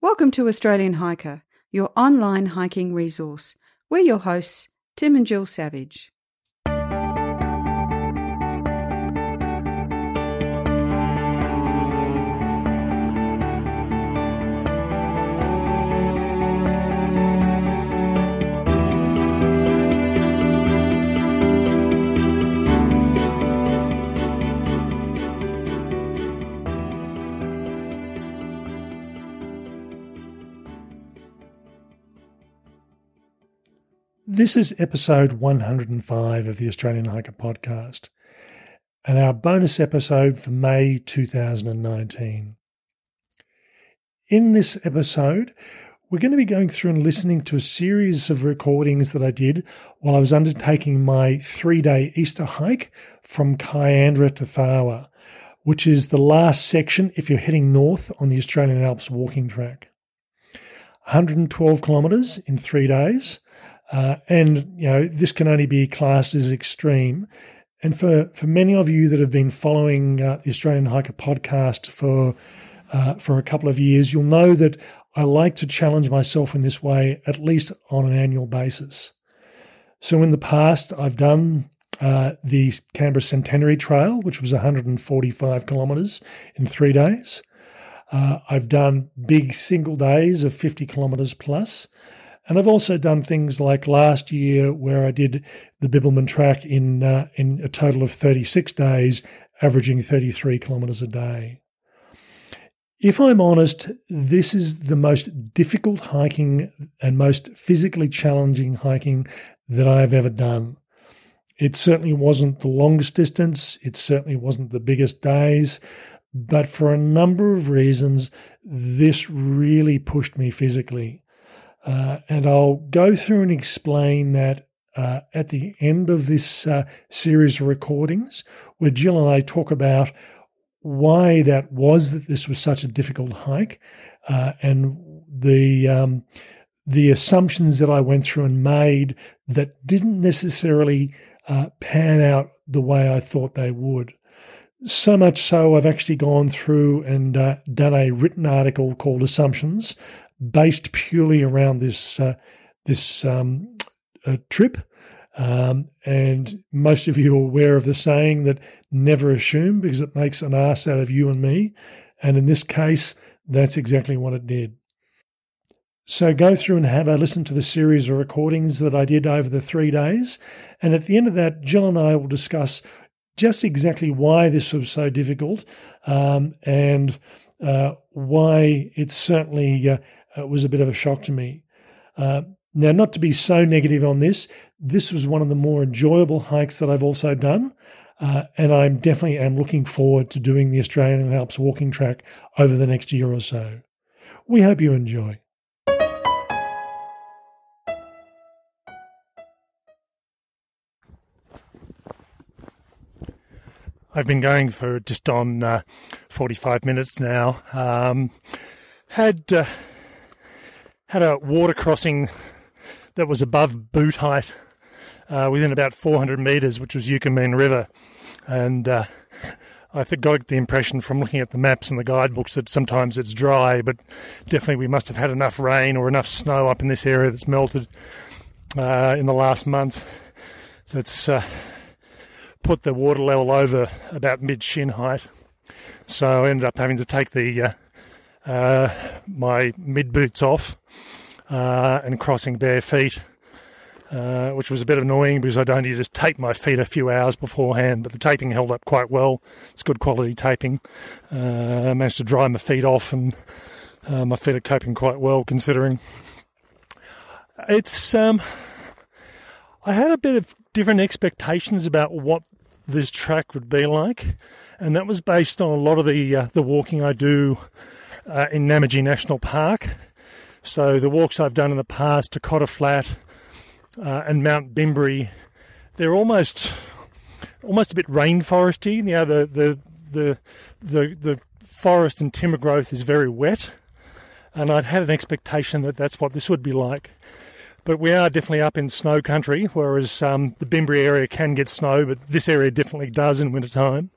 Welcome to Australian Hiker, your online hiking resource. We're your hosts, Tim and Jill Savage. This is episode 105 of the Australian Hiker podcast and our bonus episode for May 2019. In this episode, we're going to be going through and listening to a series of recordings that I did while I was undertaking my three day Easter hike from Kiandra to Tharwa, which is the last section if you're heading north on the Australian Alps walking track. 112 kilometres in three days uh, and you know this can only be classed as extreme. And for for many of you that have been following uh, the Australian Hiker podcast for uh, for a couple of years, you'll know that I like to challenge myself in this way at least on an annual basis. So in the past, I've done uh, the Canberra Centenary Trail, which was 145 kilometres in three days. Uh, I've done big single days of 50 kilometres plus. And I've also done things like last year where I did the Bibbulmun track in uh, in a total of 36 days, averaging 33 kilometres a day. If I'm honest, this is the most difficult hiking and most physically challenging hiking that I've ever done. It certainly wasn't the longest distance, it certainly wasn't the biggest days, but for a number of reasons, this really pushed me physically. Uh, and I'll go through and explain that uh, at the end of this uh, series of recordings, where Jill and I talk about why that was that this was such a difficult hike, uh, and the um, the assumptions that I went through and made that didn't necessarily uh, pan out the way I thought they would. So much so, I've actually gone through and uh, done a written article called Assumptions, based purely around this uh, this um, uh, trip. Um, and most of you are aware of the saying that never assume because it makes an ass out of you and me. And in this case, that's exactly what it did. So go through and have a listen to the series of recordings that I did over the three days. And at the end of that, Jill and I will discuss just exactly why this was so difficult um, and uh, why it certainly uh, uh, was a bit of a shock to me. Uh, now, not to be so negative on this, this was one of the more enjoyable hikes that I've also done. Uh, and I'm definitely am looking forward to doing the Australian Alps walking track over the next year or so. We hope you enjoy. I've been going for just on uh, 45 minutes now. Um, had uh, had a water crossing that was above boot height uh, within about 400 metres, which was Eucumbene River. And uh, I got the impression from looking at the maps and the guidebooks that sometimes it's dry, but definitely we must have had enough rain or enough snow up in this area that's melted uh, in the last month that's uh, put the water level over about mid shin height. So I ended up having to take the uh, my mid boots off uh, and crossing bare feet, uh, which was a bit annoying because I'd only just tape my feet a few hours beforehand, but the taping held up quite well. It's good quality taping. Uh, I managed to dry my feet off, and uh, my feet are coping quite well considering. It's um, I had a bit of different expectations about what this track would be like, and that was based on a lot of the the walking I do uh, in Namadgi National Park. So the walks I've done in the past to Cotter Flat uh, and Mount Bimberi, they're almost almost a bit rainforesty. You know, the the the the, the forest and timber growth is very wet, and I'd had an expectation that that's what this would be like. But we are definitely up in snow country, whereas um, the Bimberi area can get snow, but this area definitely does in winter time.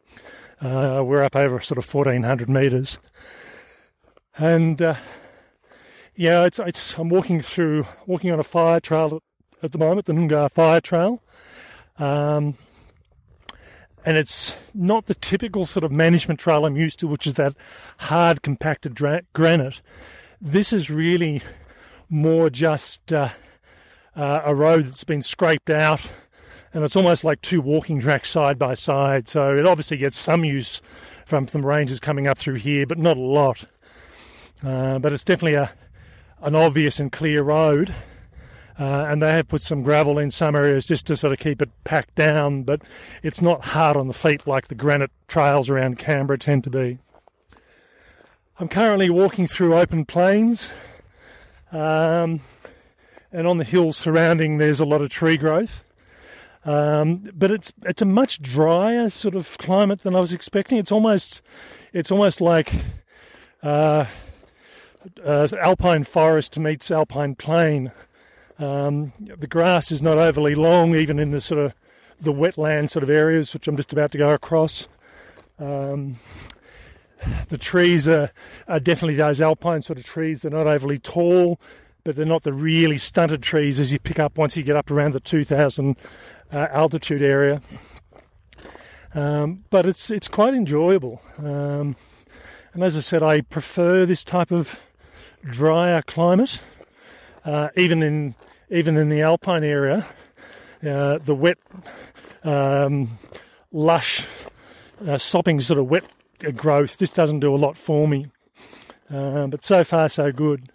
Uh, we're up over sort of 1400 metres. And uh, Yeah, it's, it's I'm walking through walking on a fire trail at the moment, the Nungar Fire Trail. Um, and it's not the typical sort of management trail I'm used to, which is that hard compacted dra- granite. This is really more just uh, uh, a road that's been scraped out, and it's almost like two walking tracks side by side. So it obviously gets some use from some rangers coming up through here, but not a lot. Uh, but it's definitely a an obvious and clear road. Uh, and they have put some gravel in some areas just to sort of keep it packed down, but it's not hard on the feet like the granite trails around Canberra tend to be. I'm currently walking through open plains, um, and on the hills surrounding there's a lot of tree growth. Um, but it's it's a much drier sort of climate than I was expecting. It's almost it's almost like uh, uh, alpine forest meets alpine plain. Um, the grass is not overly long, even in the sort of the wetland sort of areas, which I'm just about to go across. Um, the trees are, are, definitely those alpine sort of trees. They're not overly tall, but they're not the really stunted trees as you pick up once you get up around the 2,000 uh, altitude area. Um, but it's it's quite enjoyable. Um, and as I said, I prefer this type of drier climate, uh, even in even in the alpine area, uh, the wet, um, lush, uh, sopping sort of wet growth, this doesn't do a lot for me. Uh, but so far, so good.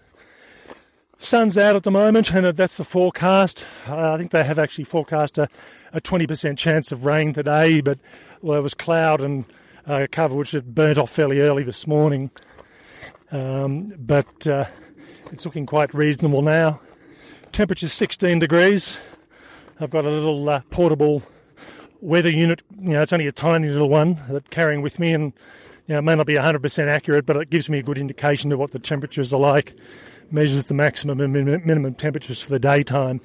Sun's out at the moment, and that's the forecast. Uh, I think they have actually forecast a, a 20% chance of rain today, but well, there was cloud and uh, cover which had burnt off fairly early this morning. Um, but uh, it's looking quite reasonable now. Temperature's 16 degrees. I've got a little uh, portable weather unit. You know, it's only a tiny little one that carrying with me, and you know, it may not be 100% accurate, but it gives me a good indication of what the temperatures are like. Measures the maximum and minimum temperatures for the daytime,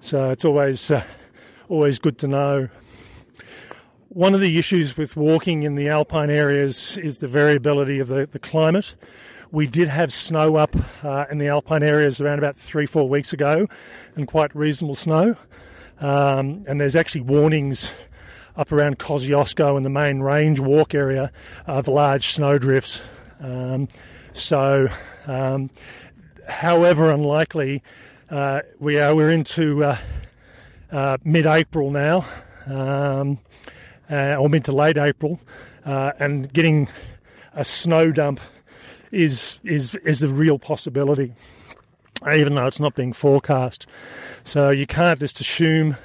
so it's always uh, always good to know. One of the issues with walking in the alpine areas is the variability of the, the climate. We did have snow up uh, in the alpine areas around about three, four weeks ago, and quite reasonable snow. Um, and there's actually warnings up around Kosciuszko and the main range walk area of large snowdrifts. Um, so, um, however unlikely, uh, we are we're into uh, uh, mid-April now, um, uh, or mid to late April, uh, and getting a snow dump is is is a real possibility, even though it's not being forecast. So you can't just assume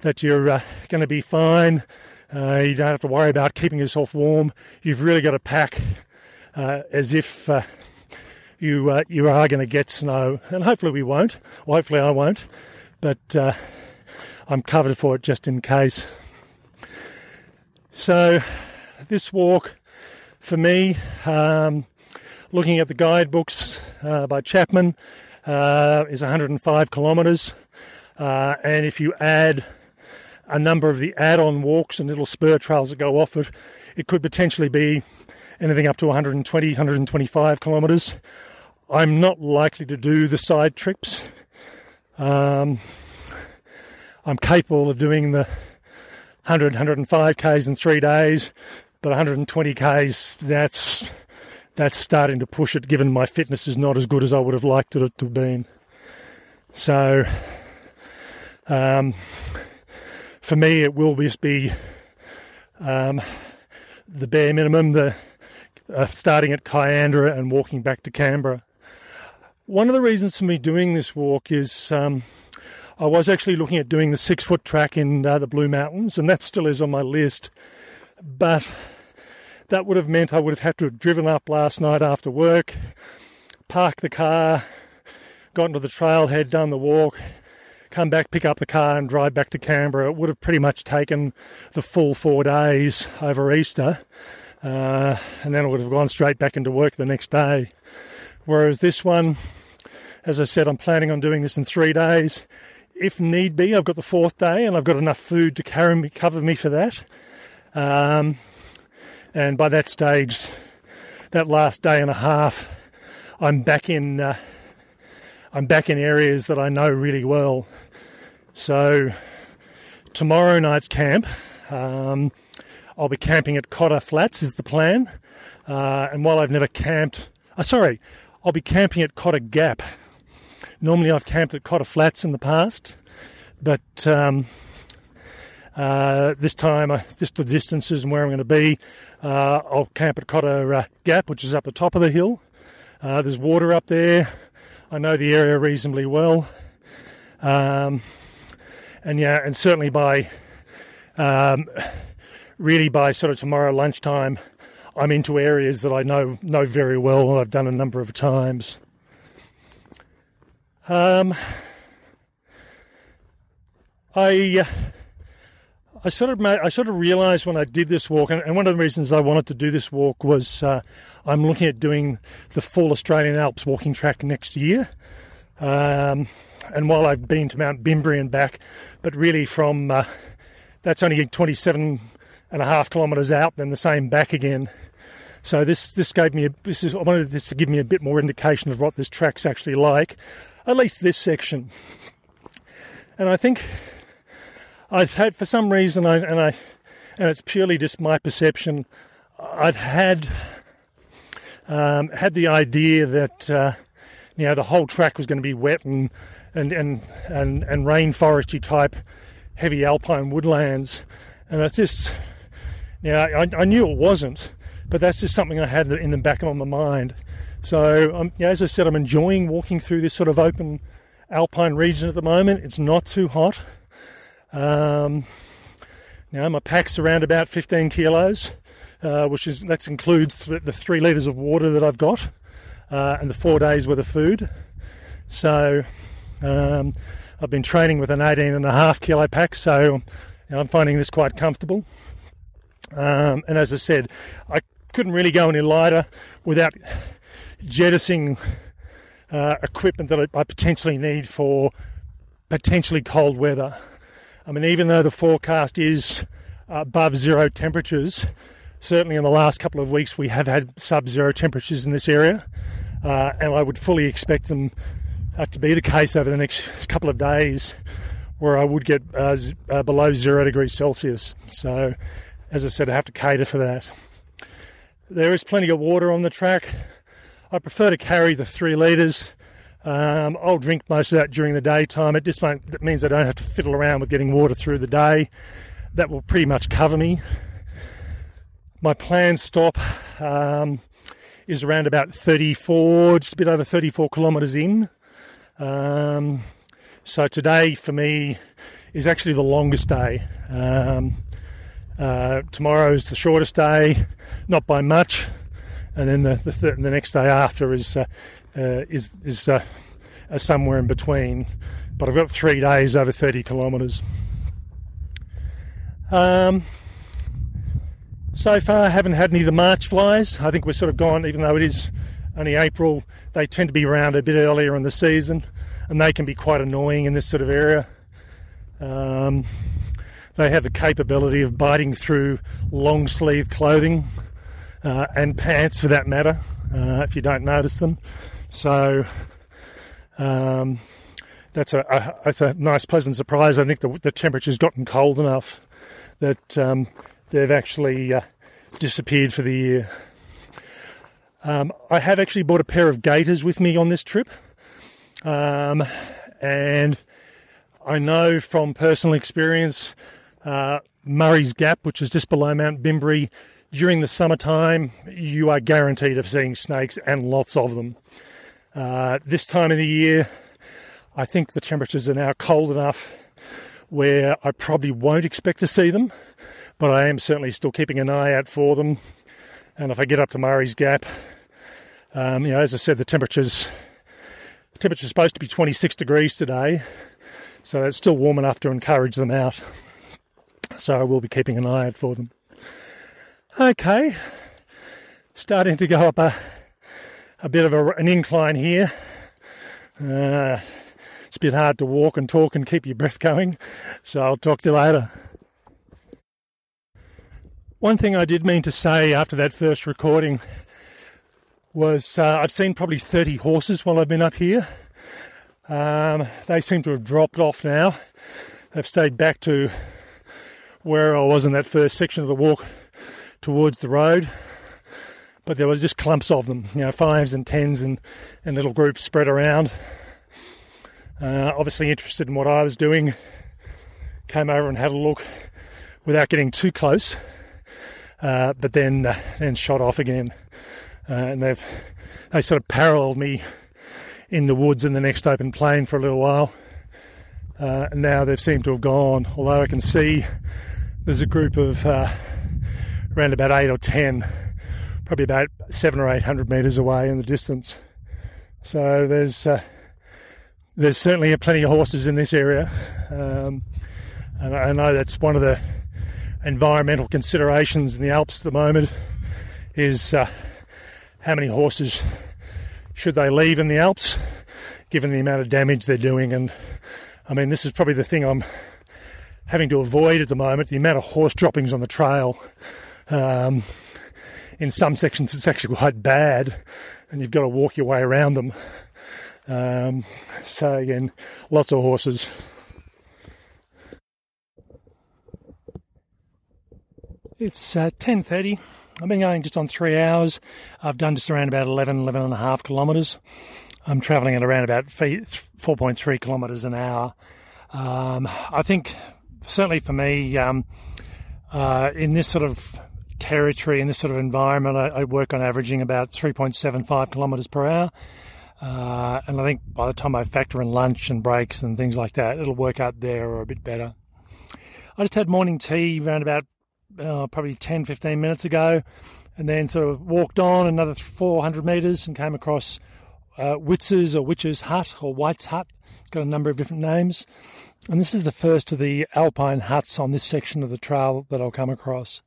that you're uh, going to be fine. Uh, you don't have to worry about keeping yourself warm. You've really got to pack uh, as if uh, you uh, you are going to get snow, and hopefully we won't. Well, hopefully I won't, but uh, I'm covered for it just in case. So this walk for me, um, looking at the guidebooks uh, by Chapman, uh, is 105 kilometres. Uh, and if you add a number of the add on walks and little spur trails that go off it, it could potentially be anything up to 120, 125 kilometres. I'm not likely to do the side trips. Um, I'm capable of doing the 100, 105 k's in three days, but 120 k's, that's that's starting to push it. Given my fitness is not as good as I would have liked it to have been, so um, for me, it will just be um, the bare minimum. The uh, starting at Kiandra and walking back to Canberra. One of the reasons for me doing this walk is um, I was actually looking at doing the six foot track in uh, the Blue Mountains, and that still is on my list. But that would have meant I would have had to have driven up last night after work, parked the car, gotten to the trailhead, done the walk, come back, pick up the car, and drive back to Canberra. It would have pretty much taken the full four days over Easter, uh, and then I would have gone straight back into work the next day. Whereas this one, as I said, I'm planning on doing this in three days. If need be, I've got the fourth day and I've got enough food to carry me, cover me for that. Um, and by that stage, that last day and a half, I'm back in uh, I'm back in areas that I know really well. So tomorrow night's camp, um, I'll be camping at Cotter Flats is the plan. Uh, and while I've never camped, uh, sorry, I'll be camping at Cotter Gap. Normally I've camped at Cotter Flats in the past, but um, uh, this time, uh, just the distances and where I'm going to be, uh, I'll camp at Cotter uh, Gap, which is up the top of the hill. Uh, there's water up there. I know the area reasonably well. Um, and yeah, and certainly by um, really by sort of tomorrow lunchtime, I'm into areas that I know know very well I've done a number of times. Um, I I sort of made, I sort of realised when I did this walk, and, one of the reasons I wanted to do this walk was uh, I'm looking at doing the full Australian Alps walking track next year. Um, and while I've been to Mount Bimberi and back, but really from uh, that's only 27 and a half kilometres out, then the same back again. So this this gave me a, this is I wanted this to give me a bit more indication of what this track's actually like, at least this section. And I think I've had for some reason, I, and I, and it's purely just my perception. I'd had um, had the idea that uh, you know the whole track was going to be wet and and and and, and rainforesty type heavy alpine woodlands, and it's just you know I, I knew it wasn't, but that's just something I had in the back of my mind. So um, know, as I said, I'm enjoying walking through this sort of open alpine region at the moment. It's not too hot. Um, now my pack's around about 15 kilos, uh, which is that includes th- the three litres of water that I've got uh, and the four days worth of food. So um, I've been training with an 18 and a half kilo pack, so you know, I'm finding this quite comfortable. Um, and as I said, I couldn't really go any lighter without jettisoning uh, equipment that I, potentially need for potentially cold weather. I mean, even though the forecast is above zero temperatures, certainly in the last couple of weeks we have had sub zero temperatures in this area, uh, and I would fully expect them uh, to be the case over the next couple of days where I would get uh, z- uh, below zero degrees Celsius. So, as I said, I have to cater for that. There is plenty of water on the track. I prefer to carry the three litres um, I'll drink most of that during the daytime. It just that means I don't have to fiddle around with getting water through the day. That will pretty much cover me. My planned stop um, is around about 34, just a bit over 34 kilometres in. Um, so today for me is actually the longest day. Um, uh, tomorrow is the shortest day, not by much, and then the the, th- the next day after is uh, uh, is is uh, somewhere in between. But I've got three days over 30 kilometres. Um, so far, I haven't had any of the March flies. I think we're sort of gone, even though it is only April, they tend to be around a bit earlier in the season and they can be quite annoying in this sort of area. Um, they have the capability of biting through long sleeve clothing uh, and pants for that matter, uh, if you don't notice them. So um, that's a, a, that's a nice, pleasant surprise. I think the, the temperature's gotten cold enough that um, they've actually uh, disappeared for the year. Um, I have actually bought a pair of gaiters with me on this trip, um, and I know from personal experience, uh, Murray's Gap, which is just below Mount Bimberi, during the summertime, you are guaranteed of seeing snakes and lots of them. Uh, this time of the year, I think the temperatures are now cold enough where I probably won't expect to see them, but I am certainly still keeping an eye out for them. And if I get up to Murray's Gap, um, you know, as I said, the temperatures the temperature's supposed to be 26 degrees today, so it's still warm enough to encourage them out. So I will be keeping an eye out for them. Okay, starting to go up a a bit of a, an incline here. Uh, it's a bit hard to walk and talk and keep your breath going, so I'll talk to you later. One thing I did mean to say after that first recording was uh, I've seen probably 30 horses while I've been up here. Um, they seem to have dropped off now. They've stayed back to where I was in that first section of the walk towards the road. But there was just clumps of them, you know, fives and tens and, and little groups spread around. Uh, obviously interested in what I was doing. Came over and had a look without getting too close. Uh, but then uh, then shot off again. Uh, and they've they sort of paralleled me in the woods in the next open plain for a little while. Uh, and now they've seemed to have gone. Although I can see there's a group of uh, around about eight or ten, probably about seven or eight hundred metres away in the distance. So there's uh, there's certainly plenty of horses in this area, um, and I know that's one of the environmental considerations in the Alps at the moment is uh, how many horses should they leave in the Alps, given the amount of damage they're doing. And I mean, this is probably the thing I'm having to avoid at the moment the amount of horse droppings on the trail. Um, in some sections, it's actually quite bad, and you've got to walk your way around them. Um, so, again, lots of horses. It's uh, 10.30 I've been going just on three hours. I've done just around about 11, 11 and a half kilometres. I'm travelling at around about 4.3 kilometres an hour. Um, I think, certainly for me, um, uh, in this sort of territory, in this sort of environment, I, I work on averaging about 3.75 kilometres per hour. Uh, and I think by the time I factor in lunch and breaks and things like that, it'll work out there or a bit better. I just had morning tea around about uh, probably 10, 15 minutes ago, and then sort of walked on another 400 metres and came across uh, Witz's or Witch's Hut or White's Hut. It's got a number of different names. And this is the first of the alpine huts on this section of the trail that I'll come across.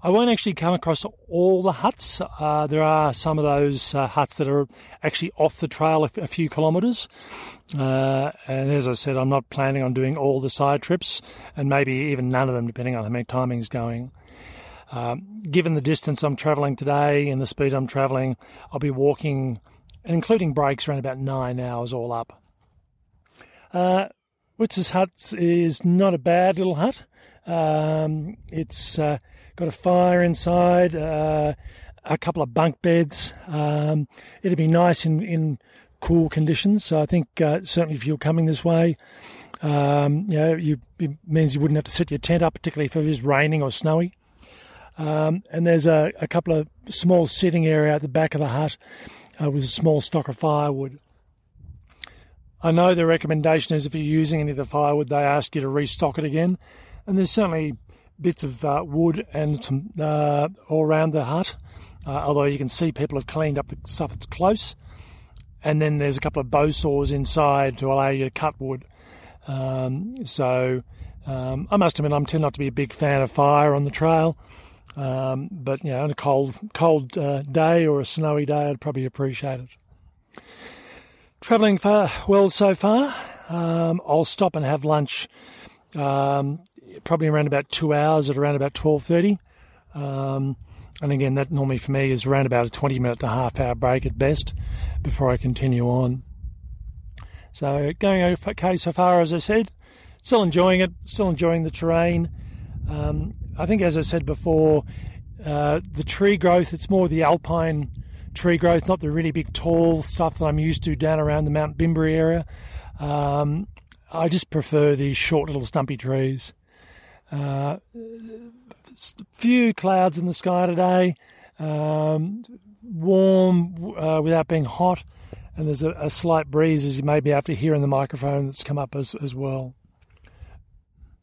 I won't actually come across all the huts. Uh, there are some of those uh, huts that are actually off the trail a, few kilometres. Uh, and as I said, I'm not planning on doing all the side trips and maybe even none of them, depending on how many timing's going. Um, given the distance I'm travelling today and the speed I'm travelling, I'll be walking, including breaks, around about nine hours all up. Uh, Witz's Hut is not a bad little hut. Um, it's uh, got a fire inside, uh, a couple of bunk beds. Um, it'd be nice in, in cool conditions. So I think uh, certainly if you're coming this way, um, you know, you, it means you wouldn't have to set your tent up, particularly if it is raining or snowy. Um, and there's a, a, couple of small sitting area at the back of the hut uh, with a small stock of firewood. I know the recommendation is if you're using any of the firewood, they ask you to restock it again. And there's certainly bits of uh, wood and some uh, all around the hut. Uh, although you can see people have cleaned up the stuff that's close, and then there's a couple of bow saws inside to allow you to cut wood. Um, so um, I must admit, I'm tend not to be a big fan of fire on the trail, um, but you know, on a cold cold uh, day or a snowy day, I'd probably appreciate it. Travelling far well so far. Um, I'll stop and have lunch um, probably around about two hours at around about 12.30. Um, and again, that normally for me is around about a 20 minute to half hour break at best before I continue on. So going okay so far, as I said, still enjoying it, still enjoying the terrain. Um, I think, as I said before, uh, the tree growth, it's more the alpine tree growth, not the really big tall stuff that I'm used to down around the Mount Bimberi area. Um, I just prefer these short little stumpy trees. Uh, few clouds in the sky today, um, warm uh, without being hot, and there's a, a, slight breeze as you may be able to hear in the microphone that's come up as, as well.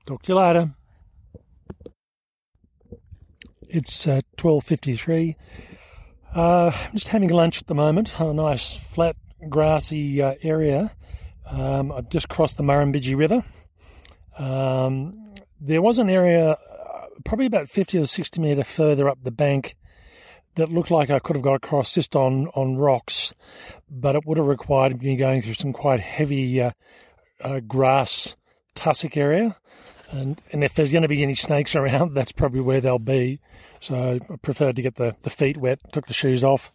Talk to you later. It's uh, 12.53. Uh, I'm just having lunch at the moment on a nice flat grassy uh, area. Um, I've just crossed the Murrumbidgee River. Um, there was an area uh, probably about 50 or 60 metre further up the bank that looked like I could have got across just on, on rocks, but it would have required me going through some quite heavy uh, uh, grass tussock area. And, and if there's going to be any snakes around, that's probably where they'll be. So I preferred to get the, the feet wet, took the shoes off,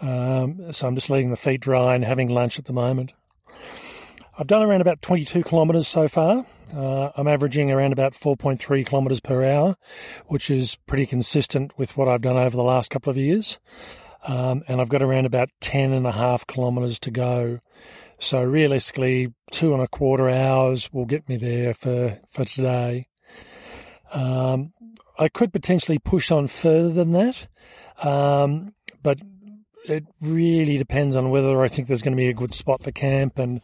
Um, so I'm just letting the feet dry and having lunch at the moment. I've done around about 22 kilometres so far. Uh, I'm averaging around about 4.3 kilometres per hour, which is pretty consistent with what I've done over the last couple of years. Um, and I've got around about 10 and a half kilometres to go. So realistically, two and a quarter hours will get me there for, for today. Um, I could potentially push on further than that, um, but it really depends on whether I think there's going to be a good spot to camp. And,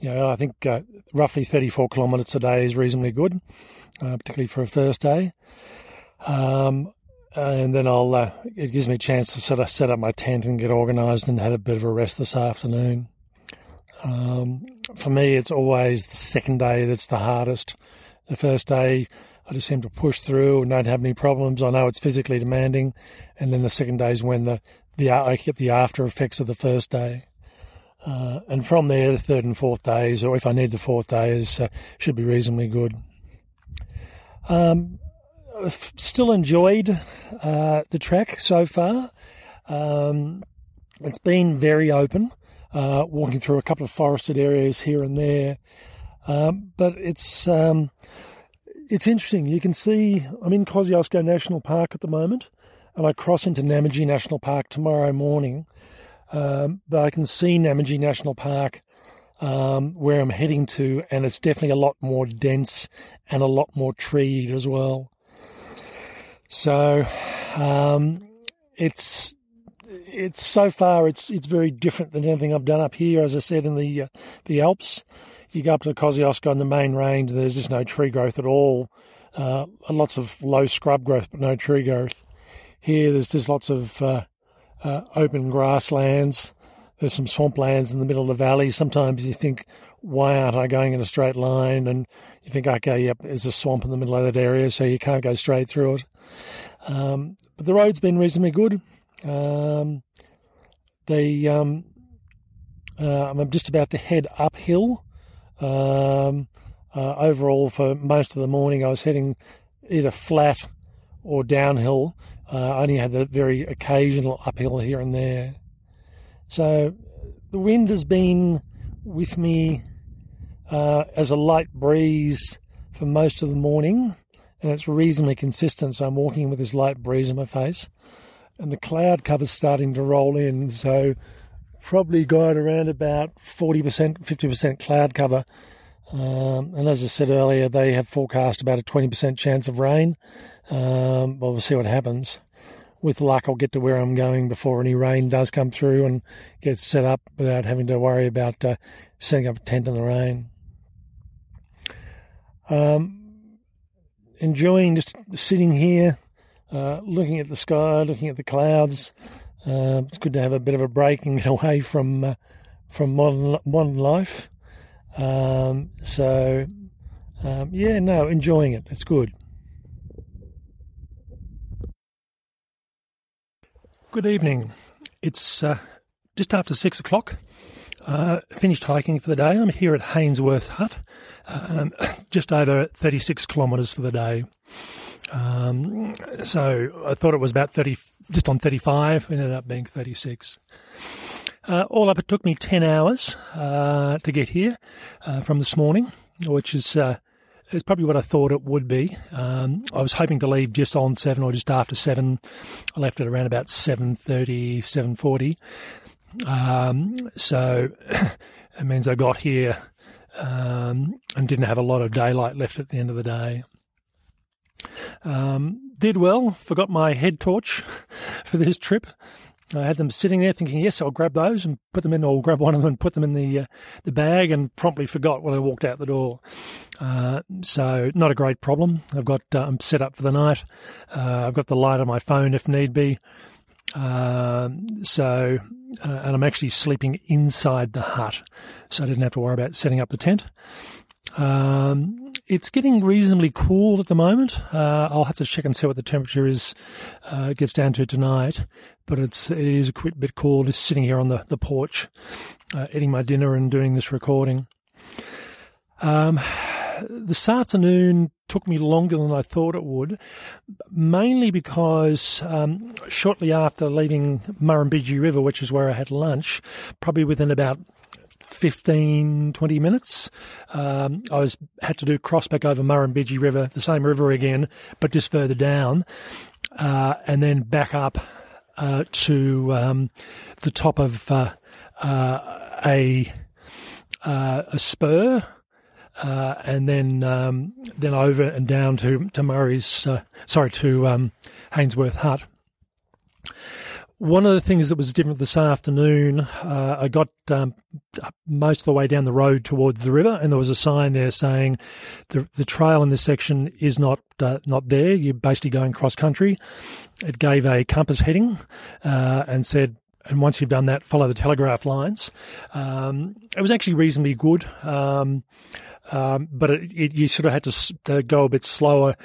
you know, I think uh, roughly 34 kilometres a day is reasonably good, uh, particularly for a first day. Um, and then I'll, uh, it gives me a chance to sort of set up my tent and get organised and have a bit of a rest this afternoon. Um, for me, it's always the second day that's the hardest. The first day, I just seem to push through and don't have any problems. I know it's physically demanding, and then the second day is when the, the I get the after effects of the first day. Uh, and from there, the third and fourth days, or if I need the fourth day, is uh, should be reasonably good. Um, I've still enjoyed uh, the track so far. Um, it's been very open uh, walking through a couple of forested areas here and there. Um, but it's um, it's interesting. You can see I'm in Kosciuszko National Park at the moment, and I cross into Namadgi National Park tomorrow morning. Um, but I can see Namadgi National Park um, where I'm heading to, and it's definitely a lot more dense and a lot more treed as well. So um, it's it's so far it's it's very different than anything I've done up here. As I said in the uh, the Alps, you go up to the Kosciuszko in the main range. There's just no tree growth at all. Uh, lots of low scrub growth, but no tree growth. Here, there's just lots of uh, uh, open grasslands. There's some swamplands in the middle of the valley. Sometimes you think, why aren't I going in a straight line? And you think, okay, yep, there's a swamp in the middle of that area, so you can't go straight through it. Um, but the road's been reasonably good. Um, the um, uh, I'm just about to head uphill. Um, uh, overall, for most of the morning, I was heading either flat or downhill. Uh, I only had the very occasional uphill here and there. So the wind has been with me uh, as a light breeze for most of the morning, and it's reasonably consistent. So I'm walking with this light breeze in my face and the cloud cover's starting to roll in. So probably got around about 40%, 50% cloud cover. Um, and as I said earlier, they have forecast about a 20% chance of rain. Um, well, we'll see what happens. With luck, I'll get to where I'm going before any rain does come through and get set up without having to worry about uh, setting up a tent in the rain. Um, enjoying just sitting here, uh, looking at the sky, looking at the clouds. Uh, it's good to have a bit of a break and get away from uh, from modern modern life. Um, so, um, yeah, no, enjoying it. It's good. Good evening. It's uh, just after six o'clock. Uh, finished hiking for the day. I'm here at Hainsworth Hut, um, just over 36 kilometres for the day. Um, so I thought it was about 30, just on 35, ended up being 36. Uh, all up, it took me 10 hours uh, to get here uh, from this morning, which is is probably what I thought it would be. Um, I was hoping to leave just on 7 or just after 7. I left at around about 7.30, 7.40. Um, so it means I got here um, and didn't have a lot of daylight left at the end of the day. Um, did well, forgot my head torch for this trip. I had them sitting there thinking, yes, I'll grab those and put them in, or grab one of them and put them in the uh, the bag, and promptly forgot when I walked out the door. Uh, so not a great problem. I've got uh, I'm set up for the night. Uh, I've got the light on my phone if need be. Um, so uh, and I'm actually sleeping inside the hut, so I didn't have to worry about setting up the tent. Um, it's getting reasonably cool at the moment. Uh, I'll have to check and see what the temperature is uh, gets down to tonight. But it's it is a quick bit cool just sitting here on the the porch, uh, eating my dinner and doing this recording. Um, this afternoon took me longer than I thought it would, mainly because um, shortly after leaving Murrumbidgee River, which is where I had lunch, probably within about 15, 20 minutes. Um, I was had to do cross back over Murrumbidgee River, the same river again, but just further down, uh, and then back up uh, to um, the top of uh, uh a uh, a spur. Uh, and then um, then over and down to to Murray's sorry to um, Hainsworth Hut. One of the things that was different this afternoon, uh, I got um, most of the way down the road towards the river, and there was a sign there saying the the trail in this section is not uh, not there. You're basically going cross country. It gave a compass heading uh, and said and once you've done that, follow the telegraph lines. Um, it was actually reasonably good. Um, um, but it, it, you sort of had to, to, go a bit slower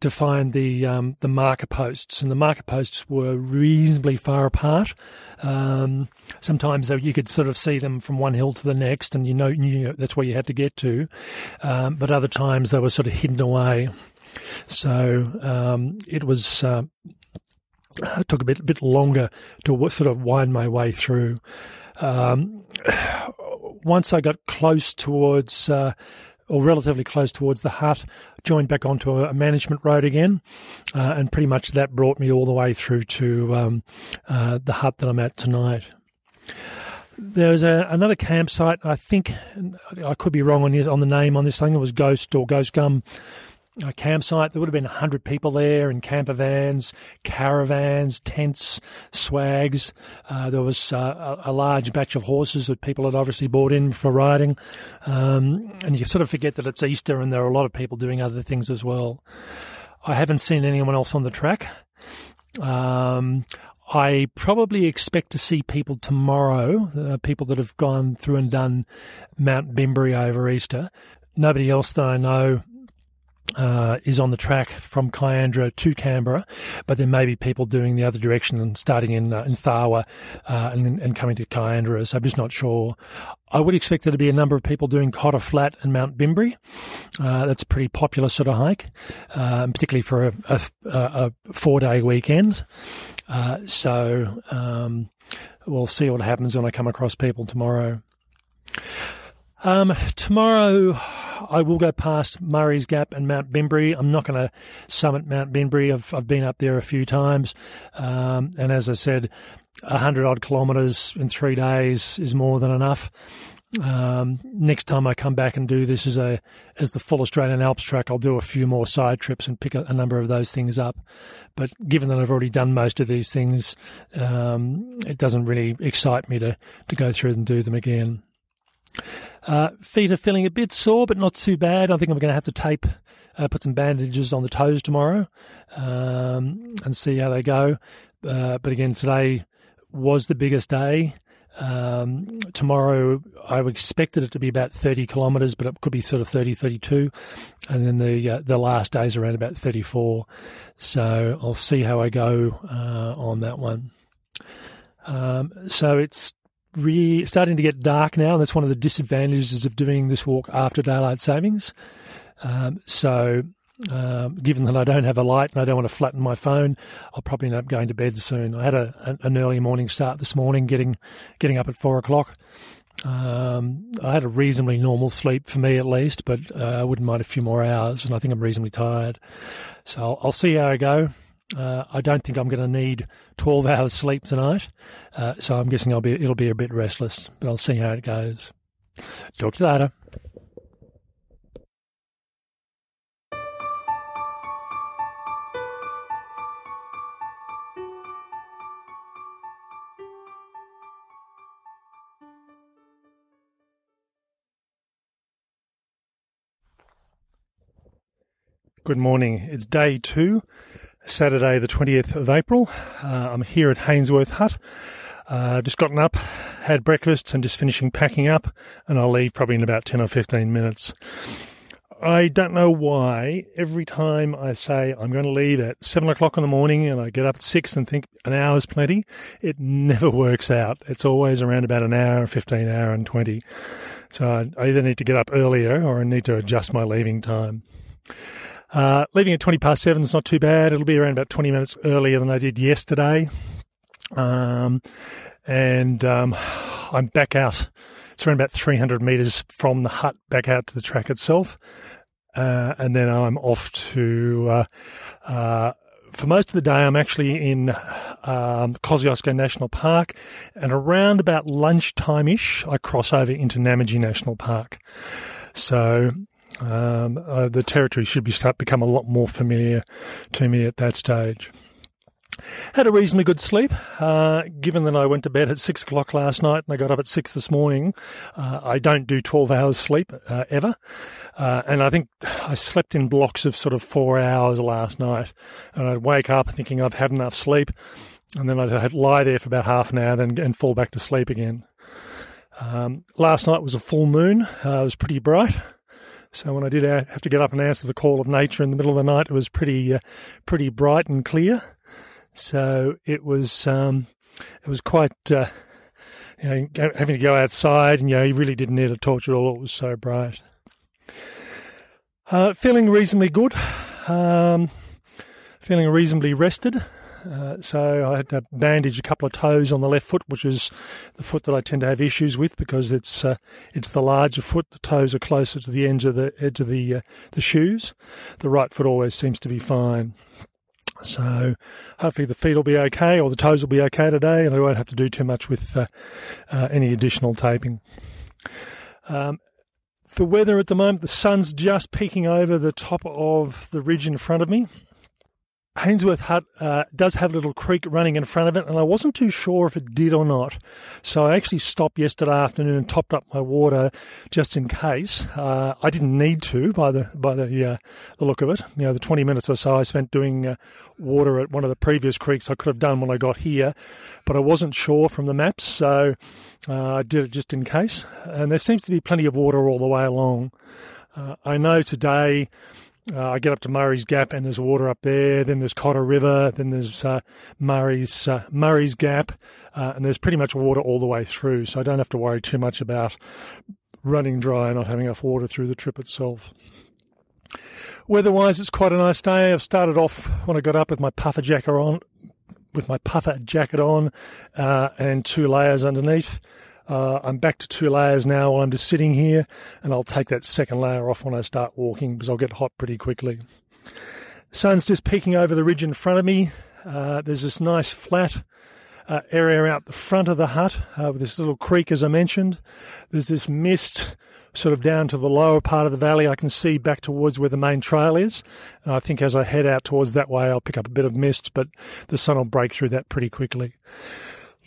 to find the um, the marker posts, and the marker posts were reasonably far apart. Um, sometimes you could sort of see them from one hill to the next, and you know, that's where you had to get to. Um, but other times they were sort of hidden away. So um, it was. Uh, it took a bit, bit longer to sort of wind my way through. Um, once I got close towards, uh, or relatively close towards the hut, joined back onto a, management road again, uh, and pretty much that brought me all the way through to um, uh, the hut that I'm at tonight. There's a, another campsite. I think I could be wrong on, on the name on this thing. It was Ghost or Ghost Gum a campsite. There would have been 100 people there in camper vans, caravans, tents, swags. Uh, there was uh, a, a, large batch of horses that people had obviously bought in for riding. Um, and you sort of forget that it's Easter and there are a lot of people doing other things as well. I haven't seen anyone else on the track. Um, I probably expect to see people tomorrow, uh, people that have gone through and done Mount Bimberi over Easter. Nobody else that I know uh, is on the track from Kiandra to Canberra, but there may be people doing the other direction and starting in uh, in Tharwa uh, and, and, coming to Kiandra. So I'm just not sure. I would expect there to be a number of people doing Cotter Flat and Mount Bimberi. Uh, that's a pretty popular sort of hike, um, particularly for a, a, a four day weekend. Uh, so um, we'll see what happens when I come across people tomorrow. Um, tomorrow, I will go past Murray's Gap and Mount Bimberi. I'm not going to summit Mount Bimberi. I've, I've been up there a few times. Um, and as I said, 100 odd kilometres in three days is more than enough. Um, next time I come back and do this as a as the full Australian Alps track, I'll do a few more side trips and pick a, a number of those things up. But given that I've already done most of these things, um, it doesn't really excite me to to go through and do them again. Uh, feet are feeling a bit sore, but not too bad. I think I'm going to have to tape, uh, put some bandages on the toes tomorrow, um, and see how they go. Uh, but again, today was the biggest day. Um, tomorrow, I expected it to be about 30 kilometres, but it could be sort of 30, 32. And then the uh, the last day's around about 34. So I'll see how I go uh, on that one. Um, so it's re- starting to get dark now, and that's one of the disadvantages of doing this walk after daylight savings. Um, so, um, given that I don't have a light and I don't want to flatten my phone, I'll probably end up going to bed soon. I had a, an early morning start this morning, getting getting up at four o'clock. Um, I had a reasonably normal sleep for me at least, but uh, I wouldn't mind a few more hours, and I think I'm reasonably tired. So I'll, I'll see how I go. Uh, I don't think I'm going to need 12 hours sleep tonight, uh, so I'm guessing I'll be it'll be a bit restless, but I'll see how it goes. Talk to you later. Good morning. It's day two Saturday, the 20th of April. Uh, I'm here at Hainsworth Hut. Uh, just gotten up, had breakfast, and just finishing packing up, and I'll leave probably in about 10 or 15 minutes. I don't know why every time I say I'm going to leave at seven o'clock in the morning and I get up at six and think an hour's plenty, it never works out. It's always around about an hour, 15 hour and 20. So I either need to get up earlier or I need to adjust my leaving time. Uh, leaving at 20 past seven is not too bad. It'll be around about 20 minutes earlier than I did yesterday. Um, and um, I'm back out. It's around about 300 metres from the hut back out to the track itself. Uh, and then I'm off to, uh, uh, for most of the day, I'm actually in um, Kosciuszko National Park, and around about lunchtime ish, I cross over into Namadgi National Park. So um, uh, the territory should be start become a lot more familiar to me at that stage. Had a reasonably good sleep, uh, given that I went to bed at six o'clock last night and I got up at six this morning. Uh, I don't do 12 hours sleep uh, ever. Uh, and I think I slept in blocks of sort of four hours last night. And I'd wake up thinking I've had enough sleep. And then I'd lie there for about half an hour then, and fall back to sleep again. Um, last night was a full moon. Uh, it was pretty bright. So when I did have to get up and answer the call of nature in the middle of the night, it was pretty, uh, pretty bright and clear. So it was, um, it was quite, uh, you know, having to go outside, and you know, you really didn't need a torch at all. It was so bright. Uh, feeling reasonably good. Um, feeling reasonably rested. Uh, so I had to bandage a couple of toes on the left foot, which is the foot that I tend to have issues with because it's uh, it's the larger foot. The toes are closer to the edge of the edge of the uh, the shoes. The right foot always seems to be fine. So hopefully the feet will be okay, or the toes will be okay today, and I won't have to do too much with uh, uh, any additional taping. Um, the weather at the moment, the sun's just peeking over the top of the ridge in front of me. Hainsworth Hut uh, does have a little creek running in front of it, and I wasn't too sure if it did or not. So I actually stopped yesterday afternoon and topped up my water just in case. Uh, I didn't need to by the by the uh, the look of it. You know, the 20 minutes or so I spent doing uh, water at one of the previous creeks I could have done when I got here, but I wasn't sure from the maps, so uh, I did it just in case. And there seems to be plenty of water all the way along. Uh, I know today uh, I get up to Murray's Gap and there's water up there. Then there's Cotter River. Then there's uh, Murray's uh, Murray's Gap, uh, and there's pretty much water all the way through. So I don't have to worry too much about running dry and not having enough water through the trip itself. Weather-wise, it's quite a nice day. I've started off when I got up with my puffer jacket on, with my puffer jacket on, uh, and two layers underneath. Uh, I'm back to two layers now while I'm just sitting here, and I'll take that second layer off when I start walking because I'll get hot pretty quickly. Sun's just peeking over the ridge in front of me. Uh, there's this nice flat uh, area out the front of the hut uh, with this little creek, as I mentioned. There's this mist sort of down to the lower part of the valley. I can see back towards where the main trail is. And I think as I head out towards that way, I'll pick up a bit of mist, but the sun will break through that pretty quickly.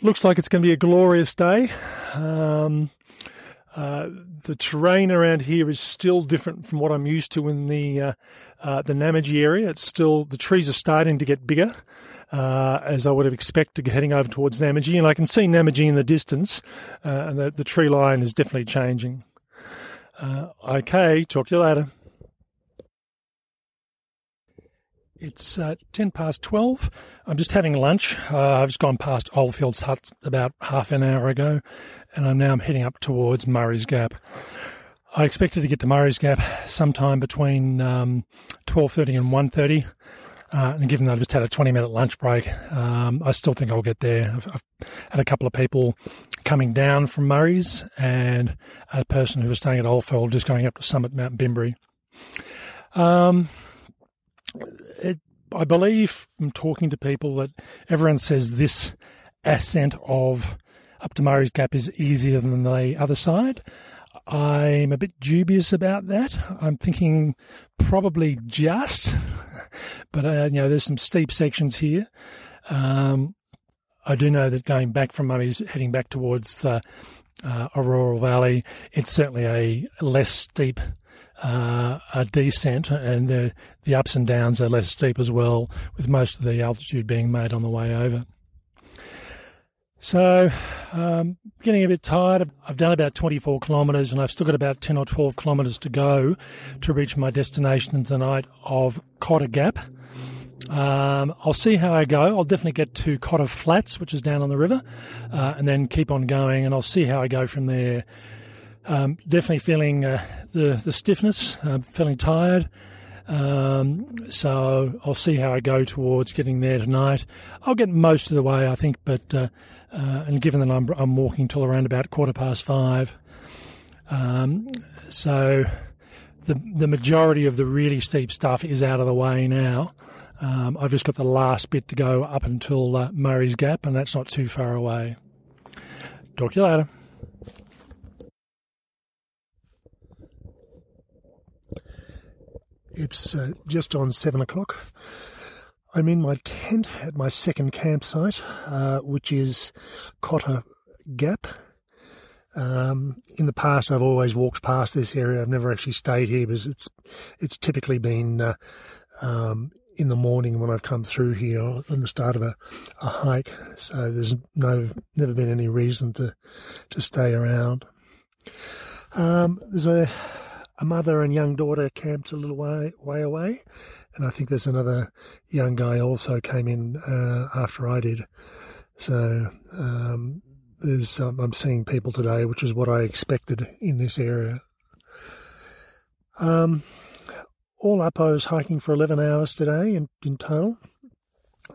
Looks like it's going to be a glorious day. Um, uh, the terrain around here is still different from what I'm used to in the uh, uh, the Namadgi area. It's still the trees are starting to get bigger, uh, as I would have expected heading over towards Namadgi, and I can see Namadgi in the distance, uh, and the, the tree line is definitely changing. Uh, okay, talk to you later. It's uh, 10 past 12. I'm just having lunch. Uh, I've just gone past Oldfields Hut about half an hour ago, and I'm now heading up towards Murray's Gap. I expected to get to Murray's Gap sometime between um, 12.30 and 1.30. Uh, and given that I've just had a 20 minute lunch break, um, I still think I'll get there. I've, I've, had a couple of people coming down from Murray's and a person who was staying at Oldfield just going up to Summit Mount Bimberi. Um, it, I believe from talking to people that everyone says this ascent of up to Murray's Gap is easier than the other side. I'm a bit dubious about that. I'm thinking probably just, but uh, you know, there's some steep sections here. Um, I do know that going back from Murray's, heading back towards uh, uh, Orroral Valley, it's certainly a less steep uh, a descent, and the, the ups and downs are less steep as well, with most of the altitude being made on the way over. So, um, getting a bit tired. I've done about 24 kilometres and I've still got about 10 or 12 kilometres to go to reach my destination tonight of Cotter Gap. Um, I'll see how I go. I'll definitely get to Cotter Flats, which is down on the river, uh, and then keep on going, and I'll see how I go from there. Um, definitely feeling uh, the the stiffness, uh, feeling tired. Um, so I'll see how I go towards getting there tonight. I'll get most of the way, I think, but uh, uh, and given that I'm, I'm walking till around about quarter past five, um, so the the majority of the really steep stuff is out of the way now. Um, I've just got the last bit to go up until uh, Murray's Gap, and that's not too far away. Talk to you later. It's uh, just on seven o'clock. I'm in my tent at my second campsite, uh, which is Cotter Gap. Um, in the past, I've always walked past this area. I've never actually stayed here because it's it's typically been uh, um, in the morning when I've come through here on the start of a, a hike. So there's no never been any reason to to stay around. Um, there's a a mother and young daughter camped a little way way away, and I think there's another young guy also came in uh, after I did. So um, there's um, I'm seeing people today, which is what I expected in this area. Um, all up, I was hiking for 11 hours today in, in total.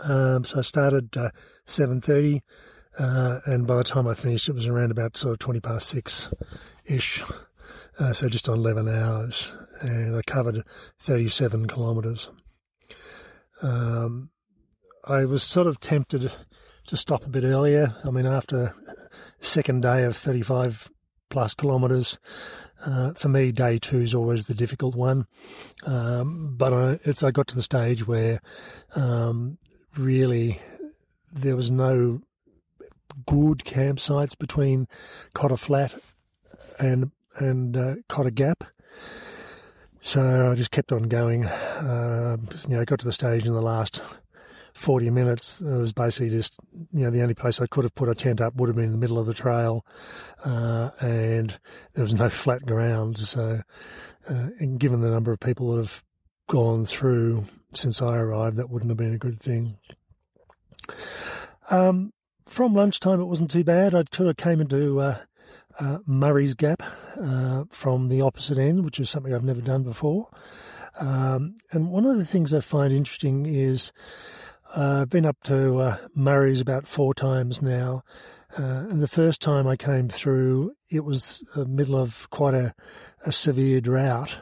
Um, so I started uh, 7:30, uh, and by the time I finished, it was around about sort of 20 past six ish. Uh, so just on 11 hours, and I covered 37 kilometres. Um, I was sort of tempted to stop a bit earlier. I mean, after second day of 35 plus kilometres, uh, for me, day two is always the difficult one. Um, but I, it's I got to the stage where um, really there was no good campsites between Cotter Flat and and uh, a Gap. So I just kept on going. Uh, you know, I got to the stage in the last 40 minutes. It was basically just, you know, the only place I could have put a tent up would have been in the middle of the trail, uh, and there was no flat ground. So, uh, and given the number of people that have gone through since I arrived, that wouldn't have been a good thing. Um, from lunchtime, it wasn't too bad. I sort of came into uh, uh, Murray's Gap uh, from the opposite end, which is something I've never done before. Um, and one of the things I find interesting is uh, I've been up to uh, Murray's about four times now. Uh, and the first time I came through, it was the middle of quite a, a severe drought.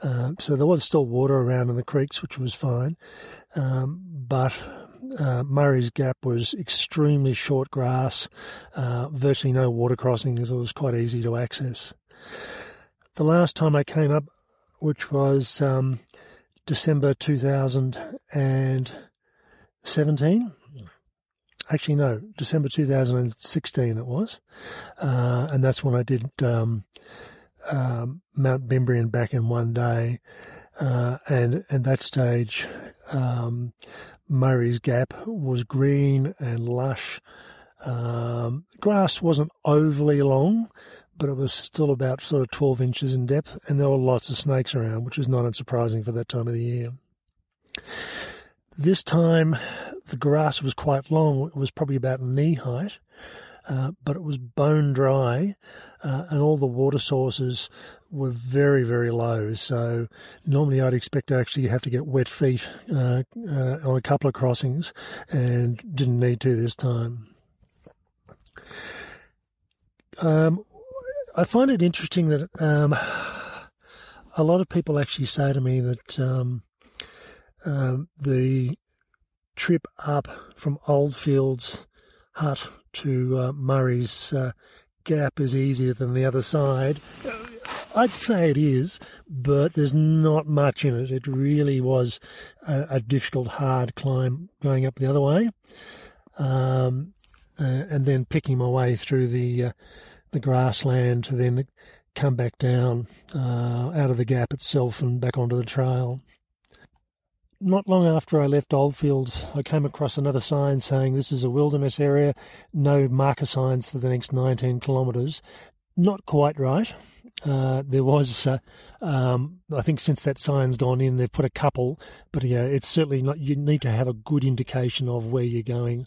Um, so there was still water around in the creeks, which was fine. Um, but uh, Murray's Gap was extremely short grass, uh, virtually no water crossings. It was quite easy to access. The last time I came up, which was um, December 2017, actually no, December 2016 it was, uh, and that's when I did um, um, Mount Bimberi and back in one day. Uh, and at that stage, um, Murray's Gap was green and lush. Um, grass wasn't overly long, but it was still about sort of 12 inches in depth, and there were lots of snakes around, which is not unsurprising for that time of the year. This time, the grass was quite long. It was probably about knee height, uh, but it was bone dry, uh, and all the water sources were very, very low. So normally I'd expect to actually have to get wet feet uh, uh, on a couple of crossings, and didn't need to this time. Um, I find it interesting that um, a lot of people actually say to me that um, um the trip up from Oldfields Hut to uh, Murray's uh, Gap is easier than the other side. I'd say it is, but there's not much in it. It really was a, a difficult, hard climb going up the other way, um, uh, and then picking my way through the uh, the grassland to then come back down uh, out of the gap itself and back onto the trail not long after I left Oldfields, I came across another sign saying this is a wilderness area, no marker signs for the next 19 kilometres. Not quite right. Uh, there was, uh, um, I think, since that sign's gone in, they've put a couple, but yeah, it's certainly not. You need to have a good indication of where you're going.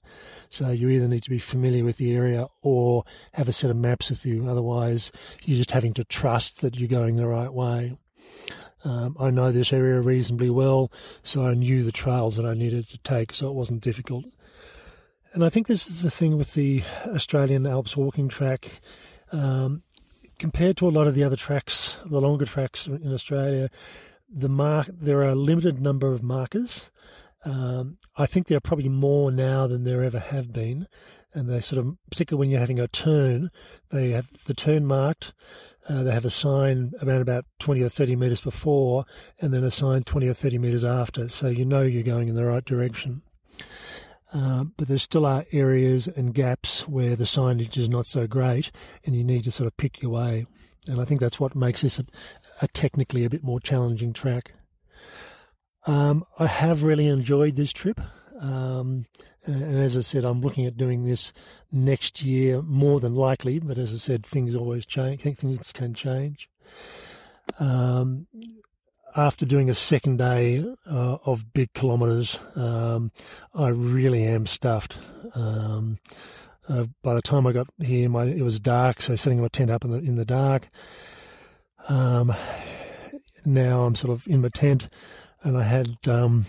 So you either need to be familiar with the area or have a set of maps with you. Otherwise, you're just having to trust that you're going the right way. Um, I know this area reasonably well, so I knew the trails that I needed to take, so it wasn't difficult. And I think this is the thing with the Australian Alps walking track. Um, compared to a lot of the other tracks, the longer tracks in Australia, the mark there are a limited number of markers. Um, I think there are probably more now than there ever have been, and they sort of, particularly when you're having a turn, they have the turn marked. Uh, they have a sign around about 20 or 30 metres before, and then a sign 20 or 30 metres after, so you know you're going in the right direction. Uh, but there still are areas and gaps where the signage is not so great, and you need to sort of pick your way. And I think that's what makes this a, a technically a bit more challenging track. Um, I have really enjoyed this trip. Um, and as I said, I'm looking at doing this next year more than likely. But as I said, things always change. Things can change. Um, after doing a second day uh, of big kilometres, um, I really am stuffed. Um, uh, by the time I got here, my it was dark, so setting my tent up in the in the dark. Um, now I'm sort of in my tent, and I had um,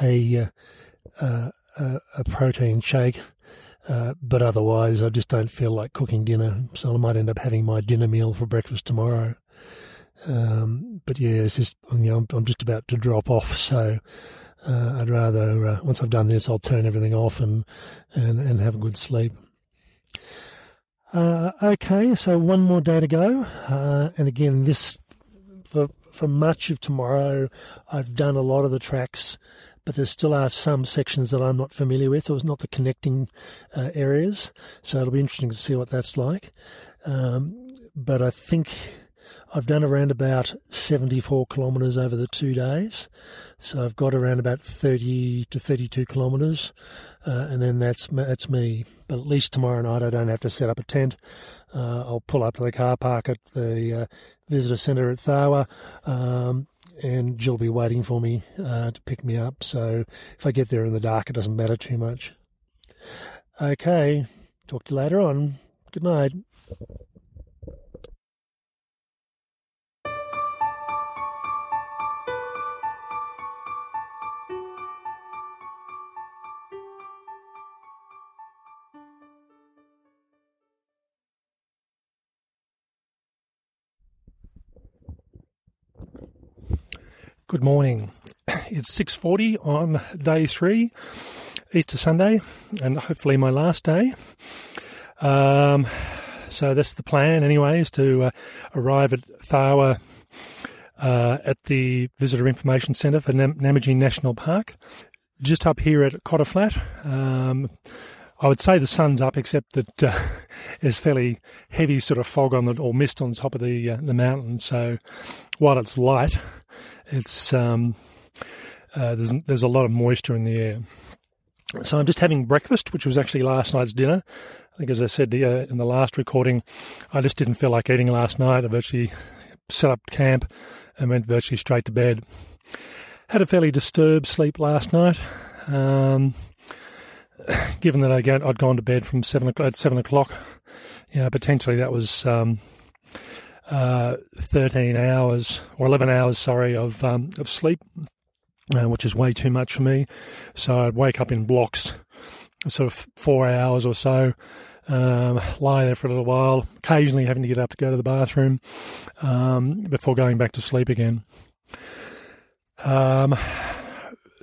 a, uh, a, a protein shake. Uh, but otherwise, I just don't feel like cooking dinner, so I might end up having my dinner meal for breakfast tomorrow. Um, but yeah, it's just you know I'm, just about to drop off, so uh, I'd rather uh, once I've done this, I'll turn everything off and and and have a good sleep. Uh, okay, so one more day to go, uh, and again, this for for much of tomorrow, I've done a lot of the tracks, but there still are some sections that I'm not familiar with, or not the connecting uh, areas. So it'll be interesting to see what that's like. Um, but I think I've done around about 74 kilometres over the two days. So I've got around about 30 to 32 kilometres, uh, and then that's that's me. But at least tomorrow night I don't have to set up a tent. Uh, I'll pull up to the car park at the uh, visitor centre at Tharwa, um, and Jill will be waiting for me uh, to pick me up. So if I get there in the dark, it doesn't matter too much. Okay, talk to you later on. Good night. Good morning. It's 6:40 on day 3, Easter Sunday, and hopefully my last day. Um, so that's the plan anyway, is to uh, arrive at Tharwa uh, at the Visitor Information Centre for Nam- National Park, just up here at Cotter Flat. Um, I would say the sun's up, except that uh, there's fairly heavy sort of fog on the or mist on top of the uh, the mountain. So while it's light, it's um, uh, there's there's a lot of moisture in the air. So I'm just having breakfast, which was actually last night's dinner. I think, as I said uh, in the last recording, I just didn't feel like eating last night. I virtually set up camp and went virtually straight to bed. Had a fairly disturbed sleep last night. Um, given that I'd gone to bed from seven at seven o'clock, you know, potentially that was um, uh, 13 hours or 11 hours, sorry, of um, of sleep, uh, which is way too much for me. So I'd wake up in blocks, sort of four hours or so, um, lie there for a little while, occasionally having to get up to go to the bathroom um, before going back to sleep again. Um,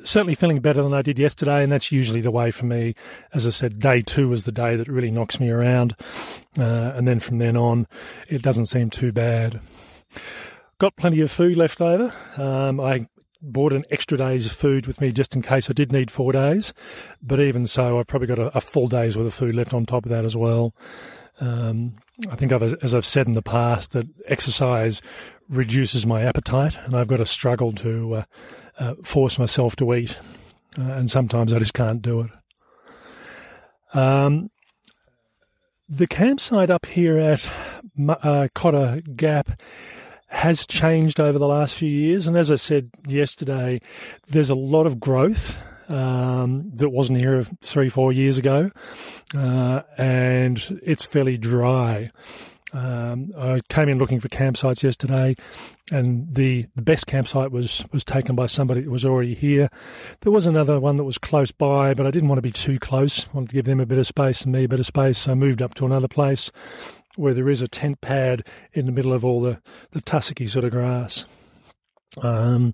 certainly feeling better than I did yesterday, and that's usually the way for me. As I said, day two was the day that really knocks me around, uh, and then from then on, it doesn't seem too bad. Got plenty of food left over. Um, I bought an extra day's food with me just in case I did need four days, but even so, I've probably got a, a full day's worth of food left on top of that as well. Um, I think, I've, as I've said in the past, that exercise reduces my appetite, and I've got to struggle to uh, uh, force myself to eat, uh, and sometimes I just can't do it. Um, the campsite up here at uh, Cotter Gap has changed over the last few years, and as I said yesterday, there's a lot of growth um, that wasn't here three, four years ago, uh, and it's fairly dry. Um, I came in looking for campsites yesterday, and the, the best campsite was, was taken by somebody that was already here. There was another one that was close by, but I didn't want to be too close. I wanted to give them a bit of space and me a bit of space, so I moved up to another place where there is a tent pad in the middle of all the, the tussocky sort of grass. Um,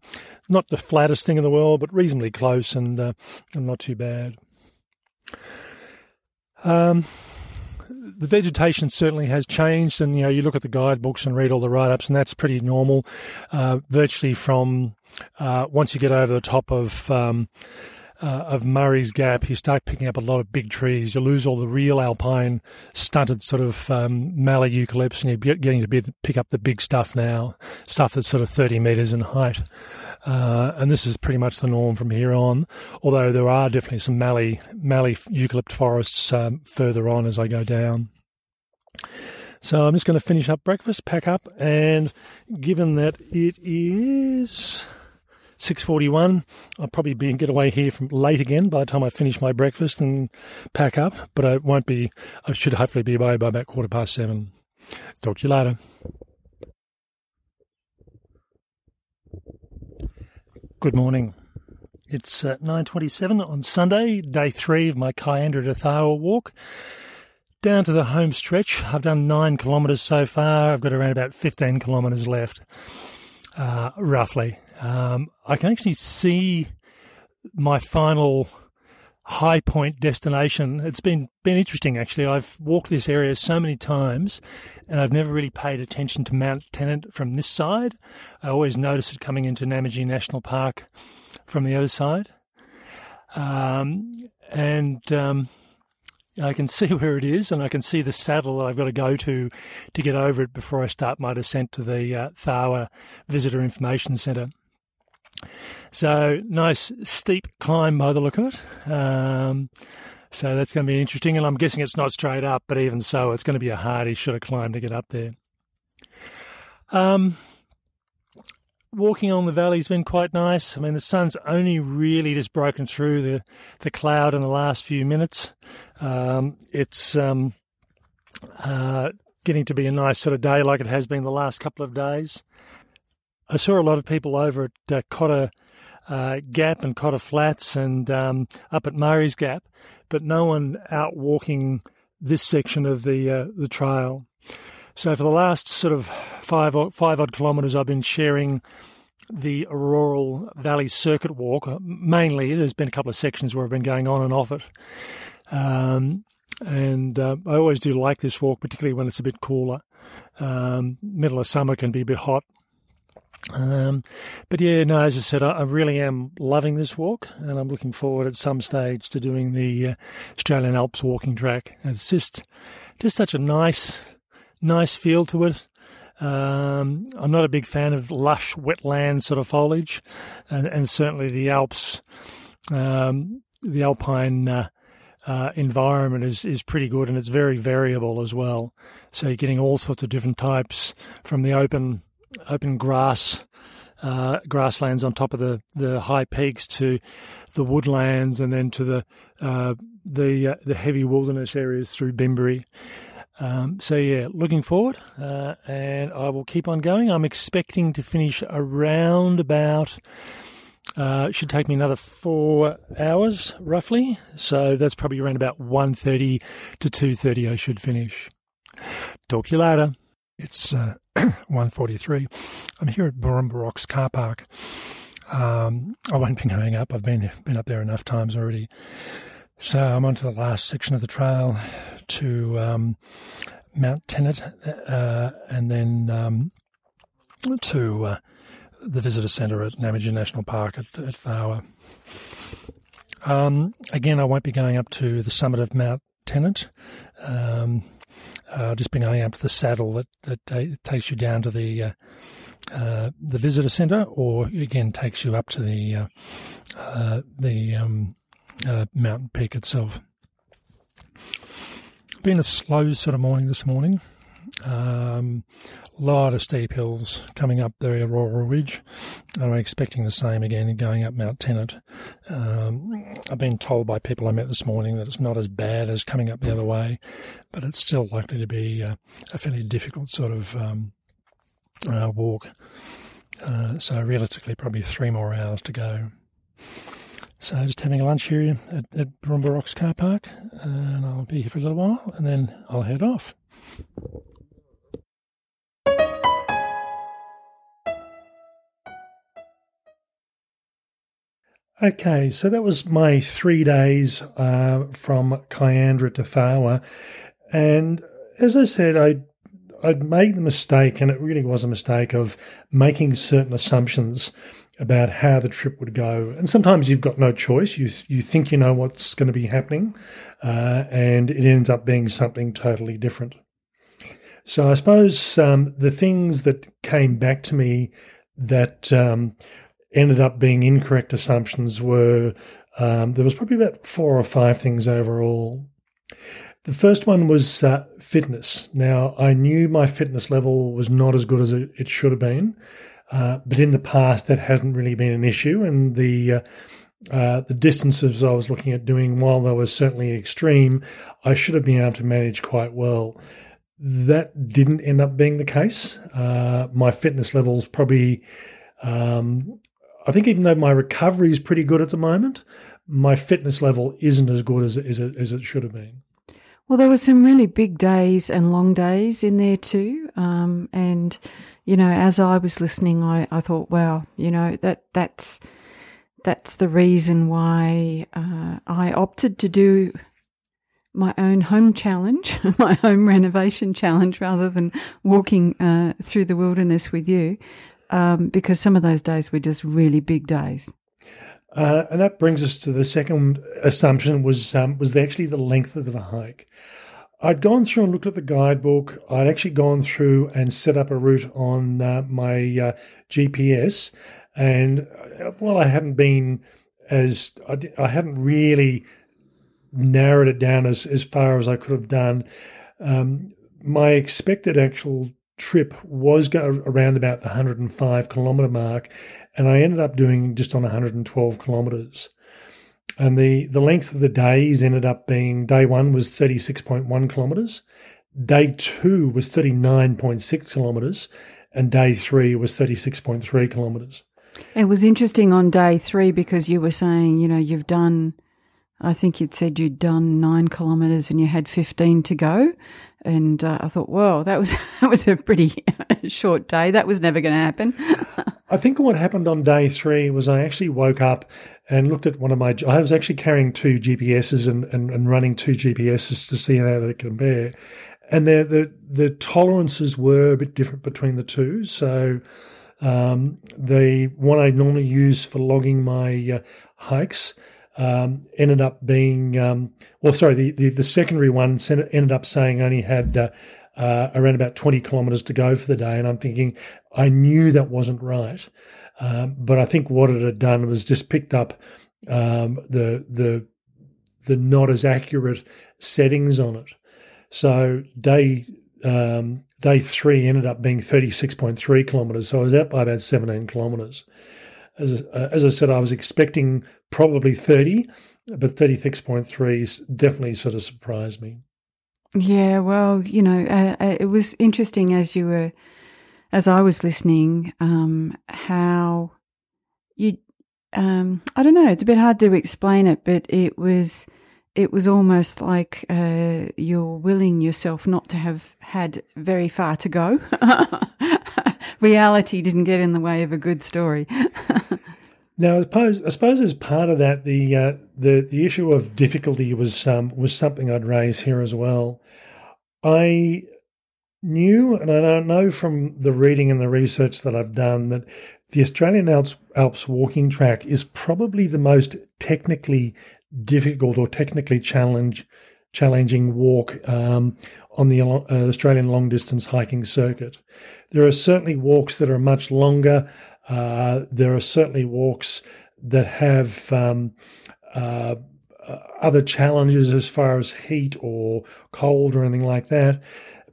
not the flattest thing in the world, but reasonably close and, uh, and not too bad. Um, the vegetation certainly has changed, and you know you look at the guidebooks and read all the write-ups, and that's pretty normal. Uh, virtually from uh, once you get over the top of um, uh, of Murray's Gap, you start picking up a lot of big trees. You lose all the real alpine stunted sort of um, mallee eucalypts, and you're getting to be, pick up the big stuff now, stuff that's sort of 30 metres in height. Uh, and this is pretty much the norm from here on, although there are definitely some mallee, mallee eucalypt forests um, further on as I go down. So I'm just going to finish up breakfast, pack up, and given that it is 6.41. I'll probably be get away here from late again by the time I finish my breakfast and pack up, but I won't be, I should hopefully be away by about quarter past seven. Talk to you later. Good morning. It's uh, 9.27 on Sunday, day three of my Kiandra to Tharwa walk. Down to the home stretch. I've done nine kilometres so far. I've got around about 15 kilometres left, uh, roughly. Um, I can actually see my final high point destination. It's been been interesting actually. I've walked this area so many times, and I've never really paid attention to Mount Tennent from this side. I always notice it coming into Namadgi National Park from the other side, um, and um, I can see where it is, and I can see the saddle I've got to go to to get over it before I start my descent to the uh, Tharwa Visitor Information Centre. So nice steep climb by the look of it. Um, so that's going to be interesting, and I'm guessing it's not straight up, but even so, it's going to be a hardy sort of climb to get up there. Um, walking on the valley's been quite nice. I mean, the sun's only really just broken through the the cloud in the last few minutes. Um, it's um, uh, getting to be a nice sort of day, like it has been the last couple of days. I saw a lot of people over at uh, Cotter uh, Gap and Cotter Flats and um, up at Murray's Gap, but no one out walking this section of the uh, the trail. So for the last sort of five five odd kilometres, I've been sharing the Orroral Valley Circuit Walk. Mainly, there's been a couple of sections where I've been going on and off it. Um, and uh, I always do like this walk, particularly when it's a bit cooler. Um, middle of summer can be a bit hot, um, but yeah, no, as I said, I, I, really am loving this walk, and I'm looking forward at some stage to doing the uh, Australian Alps walking track. It's just, just such a nice, nice feel to it. Um, I'm not a big fan of lush wetland sort of foliage, and, and certainly the Alps, um, the alpine uh, uh, environment is is pretty good, and it's very variable as well. So you're getting all sorts of different types from the open open grass uh, grasslands on top of the, the high peaks to the woodlands and then to the uh, the uh, the heavy wilderness areas through Bimberi. Um, so yeah, looking forward, uh, and I will keep on going. I'm expecting to finish around about. Uh, should take me another four hours roughly, so that's probably around about 1.30 to 2.30 I should finish. Talk to you later. It's uh, 143. I'm here at Booroomba Rocks car park. Um, I won't be going up. I've been been up there enough times already. So I'm on to the last section of the trail to um, Mount Tennent, uh, and then um, to uh, the visitor centre at Namadgi National Park at, at Tharwa. Um, again, I won't be going up to the summit of Mount Tennent. Um, uh, just been going up to the saddle that, that t- takes you down to the uh, uh, the visitor centre, or again takes you up to the uh, uh, the um, uh, mountain peak itself. Been a slow sort of morning this morning. Um, a lot of steep hills coming up the Orroral Ridge. I'm expecting the same again going up Mount Tennent. Um, I've been told by people I met this morning that it's not as bad as coming up the other way, but it's still likely to be uh, a fairly difficult sort of um, uh, walk. Uh, so realistically, probably three more hours to go. So just having lunch here at, at Rocks car park, and I'll be here for a little while, and then I'll head off. Okay, so that was my three days uh, from Kiandra to Tharwa, and as I said, I I'd made the mistake, and it really was a mistake of making certain assumptions about how the trip would go. And sometimes you've got no choice. You you think you know what's going to be happening, uh, and it ends up being something totally different. So I suppose um, the things that came back to me that um, ended up being incorrect assumptions were um, there was probably about four or five things overall. The first one was uh, fitness. Now, I knew my fitness level was not as good as it, should have been, uh, but in the past that hasn't really been an issue. And the uh, uh, the distances I was looking at doing, while they were certainly extreme, I should have been able to manage quite well. That didn't end up being the case. Uh, my fitness levels probably um, I think even though my recovery is pretty good at the moment, my fitness level isn't as good as, as, it, as it should have been. Well, there were some really big days and long days in there too. Um, and, you know, as I was listening, I, I thought, wow, you know, that, that's, that's the reason why, uh, I opted to do my own home challenge, my home renovation challenge rather than walking, uh, through the wilderness with you um, because some of those days were just really big days. Uh, and that brings us to the second assumption was um, was actually the length of the hike. I'd gone through and looked at the guidebook. I'd actually gone through and set up a route on uh, my uh, GPS, and uh, well, I hadn't been as I, I, hadn't really narrowed it down as as far as I could have done. Um, my expected actual trip was around about the 105 kilometre mark, and I ended up doing just on 112 kilometres. And the, the length of the days ended up being day one was 36.1 kilometres, day two was 39.6 kilometres, and day three was 36.3 kilometres. It was interesting on day three because you were saying, you know, you've done, I think you'd said you'd done nine kilometres and you had 15 to go and uh, I thought, whoa, that was that was a pretty short day. That was never going to happen. I think what happened on day three was I actually woke up and looked at one of my. I was actually carrying two GPSs and, and, and running two GPSs to see how they compare, and the the the tolerances were a bit different between the two. So. Um, the one I normally use for logging my uh, hikes um, ended up being, um, well, sorry, the, the, the, secondary one ended up saying only had uh, uh, around about 20 kilometres to go for the day. And I'm thinking, I knew that wasn't right. Um, but I think what it had done was just picked up um, the, the, the not as accurate settings on it. So day, um, day three ended up being 36.3 kilometres. So I was out by about 17 kilometres as, uh, as I said, I was expecting probably 30, but 36.3 definitely sort of surprised me. Yeah, well, you know, uh, uh, it was interesting as you were, as I was listening, um, how you, um, I don't know, it's a bit hard to explain it, but it was, it was almost like uh, you're willing yourself not to have had very far to go. Reality didn't get in the way of a good story. now, I suppose, I suppose as part of that, the uh, the the issue of difficulty was um, was something I'd raise here as well. I knew, and I don't know from the reading and the research that I've done, that the Australian Alps, Alps walking track is probably the most technically difficult or technically challenge, challenging walk um, on the uh, Australian long distance hiking circuit. There are certainly walks that are much longer. Uh, there are certainly walks that have um, uh, other challenges as far as heat or cold or anything like that.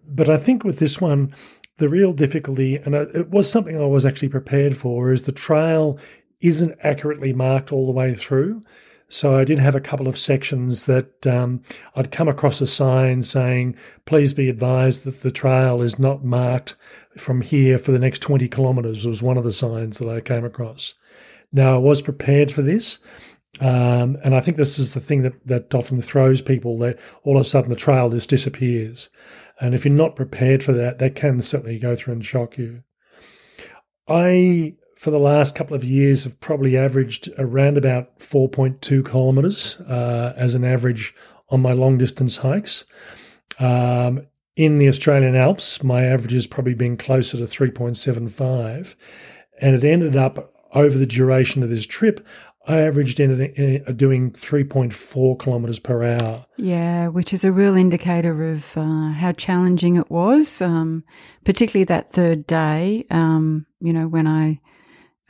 but I think with this one, the real difficulty, and it was something I was actually prepared for, is the trail isn't accurately marked all the way through. So I did have a couple of sections that um, I'd come across a sign saying, please be advised that the trail is not marked from here for the next 20 kilometres, was one of the signs that I came across. Now, I was prepared for this. Um, and I think this is the thing that, that often throws people that all of a sudden the trail just disappears. And if you're not prepared for that, that can certainly go through and shock you. I for the last couple of years have probably averaged around about 4.2 kilometres uh, as an average on my long distance hikes. Um, in the Australian Alps, my average has probably been closer to 3.75. And it ended up over the duration of this trip, I averaged in, in doing 3.4 kilometres per hour. Yeah, which is a real indicator of uh, how challenging it was, um, particularly that third day. Um, you know, when I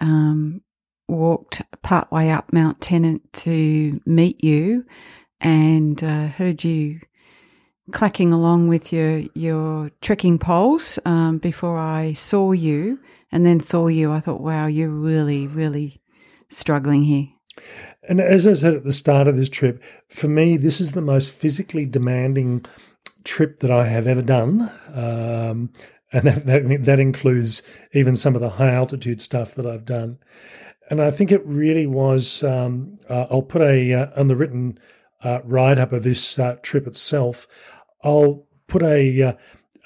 um, walked partway up Mount Tennent to meet you and uh, heard you clacking along with your your trekking poles um, before I saw you, and then saw you. I thought, wow, you're really, really struggling here. And as I said at the start of this trip, for me, this is the most physically demanding trip that I have ever done. Um, and that, that, that includes even some of the high altitude stuff that I've done. And I think it really was. Um, uh, I'll put a uh, on the written uh, write up of this uh, trip itself. I'll put a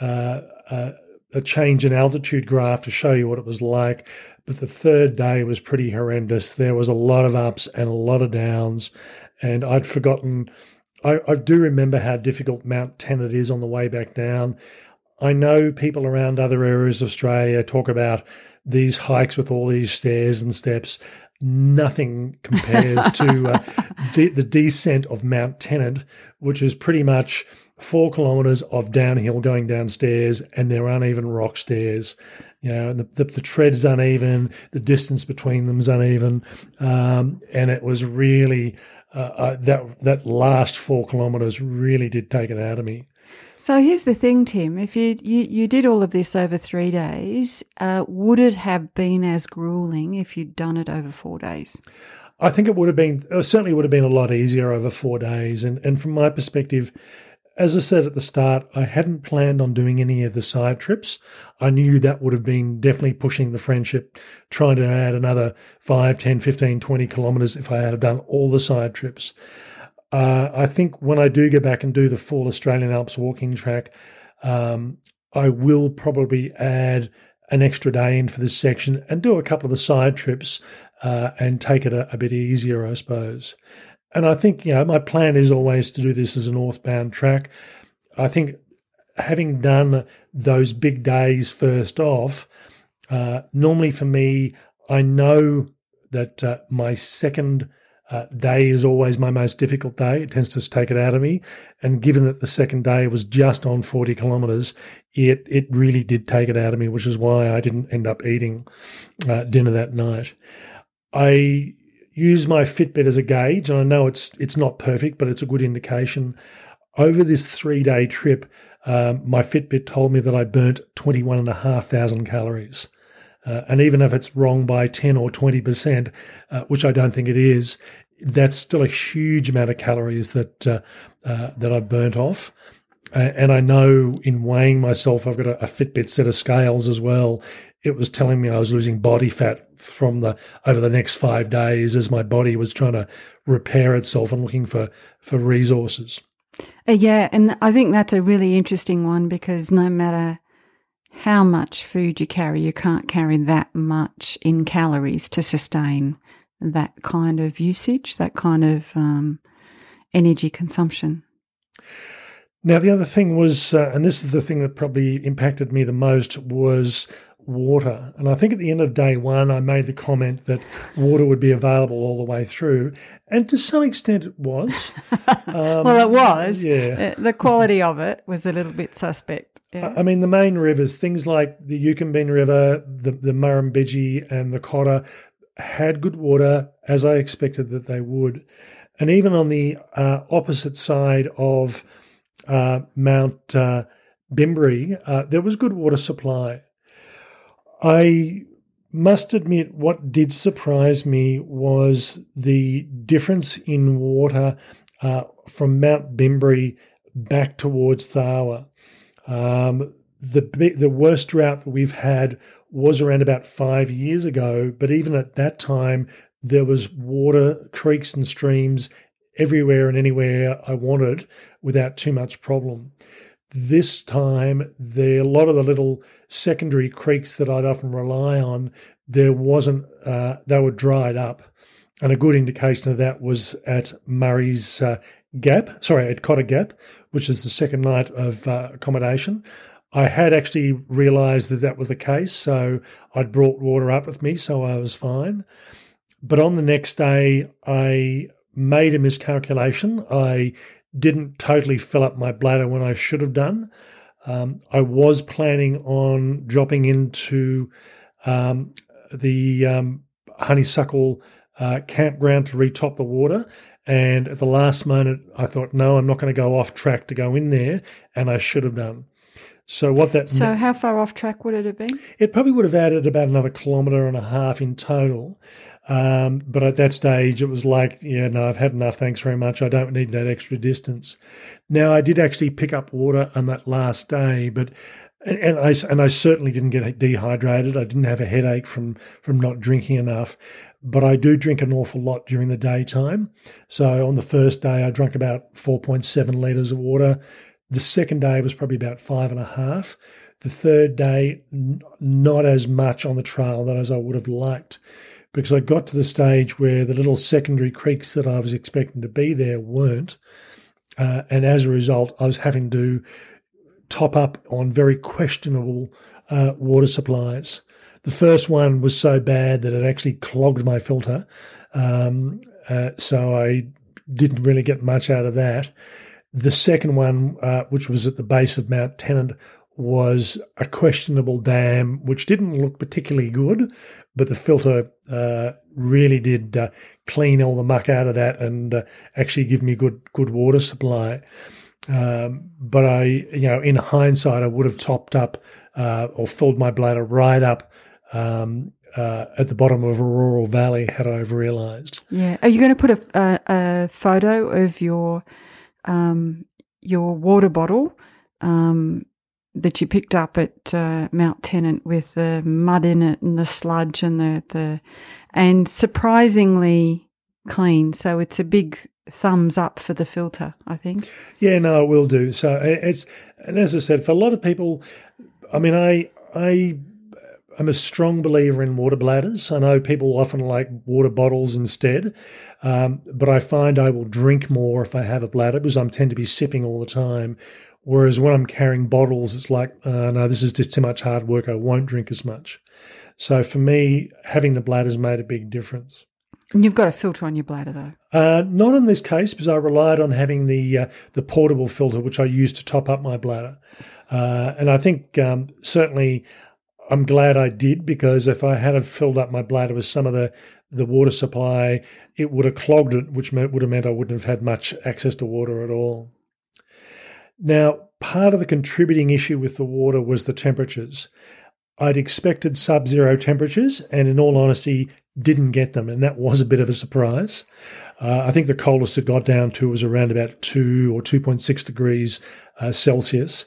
uh, uh, a change in altitude graph to show you what it was like. But the third day was pretty horrendous. There was a lot of ups and a lot of downs, and I'd forgotten. I, I do remember how difficult Mount Tennent is on the way back down. I know people around other areas of Australia talk about these hikes with all these stairs and steps. Nothing compares to uh, de- the descent of Mount Tennent, which is pretty much four kilometres of downhill going downstairs, and there aren't even rock stairs. You know, the, the, the tread's uneven, the distance between them's uneven, um, and it was really uh, uh, that that last four kilometres really did take it out of me. So here's the thing, Tim. If you you, you did all of this over three days, uh, would it have been as grueling if you'd done it over four days? I think it would have been certainly would have been a lot easier over four days. And and from my perspective, as I said at the start, I hadn't planned on doing any of the side trips. I knew that would have been definitely pushing the friendship, trying to add another 5, 10, 15, 20 kilometres if I had done all the side trips. Uh, I think when I do go back and do the full Australian Alps walking track, um, I will probably add an extra day in for this section and do a couple of the side trips uh, and take it a, a, bit easier, I suppose. And I think, you know, my plan is always to do this as a northbound track. I think having done those big days first off, uh, normally for me, I know that uh, my second uh, day is always my most difficult day. It tends to take it out of me. And given that the second day was just on 40 kilometers, it, it really did take it out of me, which is why I didn't end up eating uh, dinner that night. I use my Fitbit as a gauge, and I know it's it's not perfect, but it's a good indication. Over this three day trip, um, my Fitbit told me that I burnt 21,500 calories. Uh, and even if it's wrong by 10 or 20%, uh, which I don't think it is, that's still a huge amount of calories that uh, uh that I've burnt off. and I know in weighing myself, I've got a, a Fitbit set of scales as well. It was telling me I was losing body fat from the over the next five days as my body was trying to repair itself and looking for for resources. Uh, yeah, and I think that's a really interesting one because no matter how much food you carry, you can't carry that much in calories to sustain that kind of usage, that kind of um, energy consumption. Now, the other thing was, uh, and this is the thing that probably impacted me the most, was water. And I think at the end of day one, I made the comment that water would be available all the way through. And to some extent, it was. Um, well, it was. Yeah. Uh, the quality of it was a little bit suspect. Yeah. I mean, the main rivers, things like the Eucumbene River, the, the Murrumbidgee, and the Cotter, had good water as I expected that they would. And even on the uh, opposite side of uh, Mount uh, Bimberi, uh, there was good water supply. I must admit, what did surprise me was the difference in water uh, from Mount Bimberi back towards Tharwa. Um, the the worst drought that we've had was around about five years ago, but even at that time, there was water, creeks, and streams everywhere and anywhere I wanted without too much problem. This time, the, a lot of the little secondary creeks that I'd often rely on, there wasn't, uh, they were dried up. And a good indication of that was at Murray's uh, Gap, sorry, at Cotter Gap, which is the second night of uh, accommodation. I had actually realised that that was the case, so I'd brought water up with me, so I was fine. But on the next day, I made a miscalculation. I didn't totally fill up my bladder when I should have done. Um, I was planning on dropping into um, the um, honeysuckle uh, campground to retop the water. And at the last moment, I thought, no, I'm not going to go off track to go in there. And I should have done. So what that So how far off track would it have been? It probably would have added about another kilometre and a half in total. Um, but at that stage, it was like, yeah, no, I've had enough. Thanks very much. I don't need that extra distance. Now, I did actually pick up water on that last day, but and I and I certainly didn't get dehydrated. I didn't have a headache from from not drinking enough, but I do drink an awful lot during the daytime. So on the first day, I drank about four point seven liters of water. The second day was probably about five and a half. The third day, not as much on the trail that as I would have liked because I got to the stage where the little secondary creeks that I was expecting to be there weren't. Uh, and as a result, I was having to top up on very questionable uh, water supplies. The first one was so bad that it actually clogged my filter. Um, uh, so I didn't really get much out of that. The second one, uh, which was at the base of Mount Tennent, was a questionable dam, which didn't look particularly good, but the filter uh, really did uh, clean all the muck out of that and uh, actually give me good good water supply. Um, but I, you know, in hindsight, I would have topped up uh, or filled my bladder right up um, uh, at the bottom of Orroral Valley had I realised. Yeah. Are you going to put a, a, a photo of your um, your water bottle? That you picked up at uh, Mount Tennent with the mud in it and the sludge and the, the and surprisingly clean. So it's a big thumbs up for the filter, I think. Yeah, no, it will do. So it's and as I said, for a lot of people, I mean, I I am a strong believer in water bladders. I know people often like water bottles instead, um, but I find I will drink more if I have a bladder because I tend to be sipping all the time. Whereas when I'm carrying bottles, it's like, uh, no, this is just too much hard work. I won't drink as much. So for me, having the bladder's made a big difference. And you've got a filter on your bladder, though. Uh, not in this case, because I relied on having the uh, the portable filter, which I used to top up my bladder. Uh, and I think um, certainly I'm glad I did because if I had filled up my bladder with some of the the water supply, it would have clogged it, which would have meant I wouldn't have had much access to water at all. Now, part of the contributing issue with the water was the temperatures. I'd expected sub zero temperatures, and in all honesty, didn't get them, and that was a bit of a surprise. Uh, I think the coldest it got down to was around about 2 or 2.6 degrees uh, Celsius.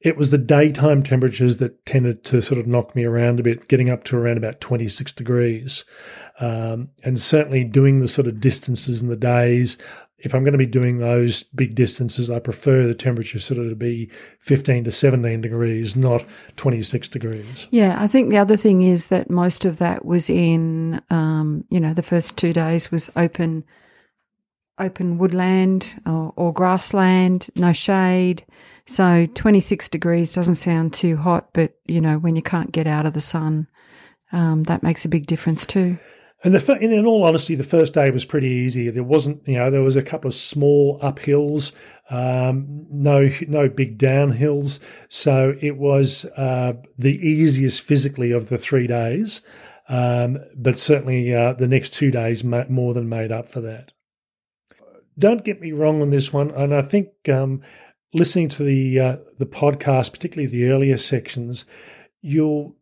It was the daytime temperatures that tended to sort of knock me around a bit, getting up to around about 26 degrees. Um, and certainly doing the sort of distances in the days, if I'm going to be doing those big distances, I prefer the temperature sort of to be 15 to 17 degrees, not 26 degrees. Yeah, I think the other thing is that most of that was in, um, you know, the first two days was open, open woodland or, or grassland, no shade. So 26 degrees doesn't sound too hot, but you know, when you can't get out of the sun, um, that makes a big difference too. And the, in all honesty, the first day was pretty easy. There wasn't, you know, there was a couple of small uphills, um, no, no big downhills. So it was uh, the easiest physically of the three days. Um, but certainly uh, the next two days more than made up for that. Don't get me wrong on this one, and I think, um, listening to the uh, the podcast, particularly the earlier sections, you'll,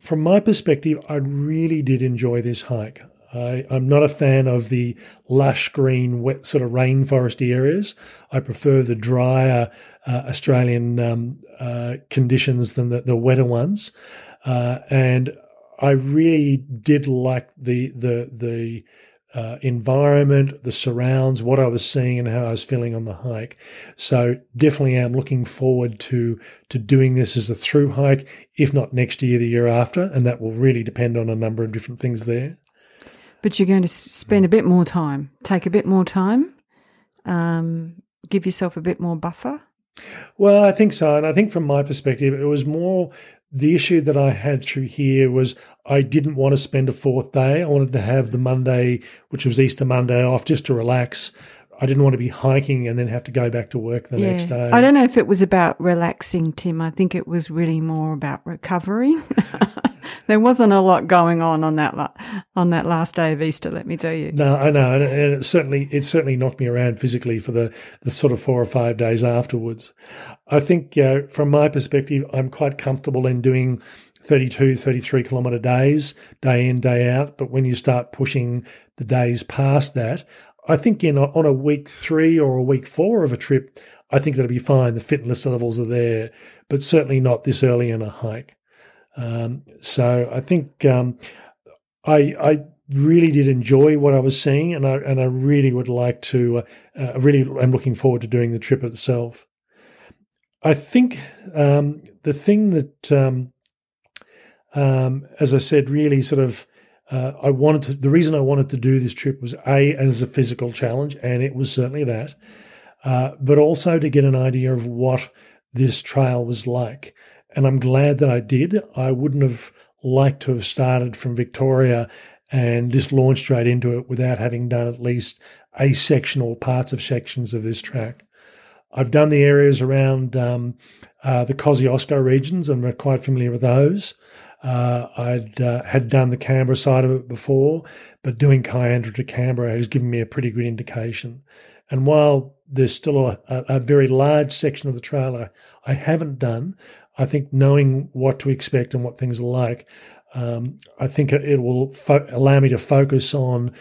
from my perspective, I really did enjoy this hike. I, am not a fan of the lush green, wet sort of rainforesty areas. I prefer the drier uh, Australian um, uh, conditions than the, the wetter ones. Uh, and I really did like the the the uh, environment, the surrounds, what I was seeing, and how I was feeling on the hike. So definitely, am looking forward to to doing this as a through hike, if not next year, the year after, and that will really depend on a number of different things there. But you're going to spend a bit more time, take a bit more time, um, give yourself a bit more buffer. Well, I think so, and I think from my perspective, it was more the issue that I had through here was I didn't want to spend a fourth day. I wanted to have the Monday, which was Easter Monday, off just to relax. I didn't want to be hiking and then have to go back to work the yeah. next day. I don't know if it was about relaxing, Tim. I think it was really more about recovery. there wasn't a lot going on on that la- on that last day of Easter. Let me tell you. No, I know, and it certainly it certainly knocked me around physically for the the sort of four or five days afterwards. I think, uh, from my perspective, I'm quite comfortable in doing 32, 33 kilometre days, day in, day out. But when you start pushing the days past that, I think in on a week three or a week four of a trip, I think that'll be fine. The fitness levels are there, but certainly not this early in a hike. Um, so I think um, I, I really did enjoy what I was seeing, and I and I really would like to. Uh, I really am looking forward to doing the trip itself. I think um, the thing that, um, um, as I said, really sort of. Uh, I wanted to. The reason I wanted to do this trip was a as a physical challenge, and it was certainly that, uh, but also to get an idea of what this trail was like. And I'm glad that I did. I wouldn't have liked to have started from Victoria and just launched straight into it without having done at least a section or parts of sections of this track. I've done the areas around um, uh, the Kosciuszko regions and we're quite familiar with those. Uh, I'd uh, had done the Canberra side of it before, but doing Kiandra to Canberra has given me a pretty good indication. And while there's still a, a, very large section of the trail I, haven't done, I think knowing what to expect and what things are like, um, I think it will fo- allow me to focus on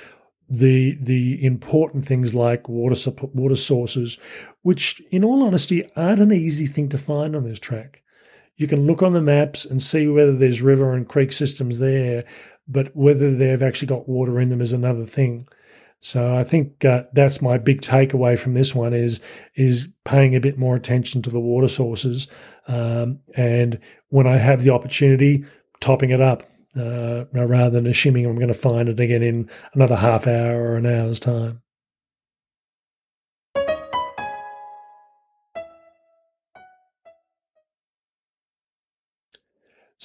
the the important things like water water sources, which, in all honesty, aren't an easy thing to find on this track. You can look on the maps and see whether there's river and creek systems there, but whether they've actually got water in them is another thing. So I think uh, that's my big takeaway from this one is is paying a bit more attention to the water sources, um, and when I have the opportunity, topping it up uh, rather than assuming I'm going to find it again in another half hour or an hour's time.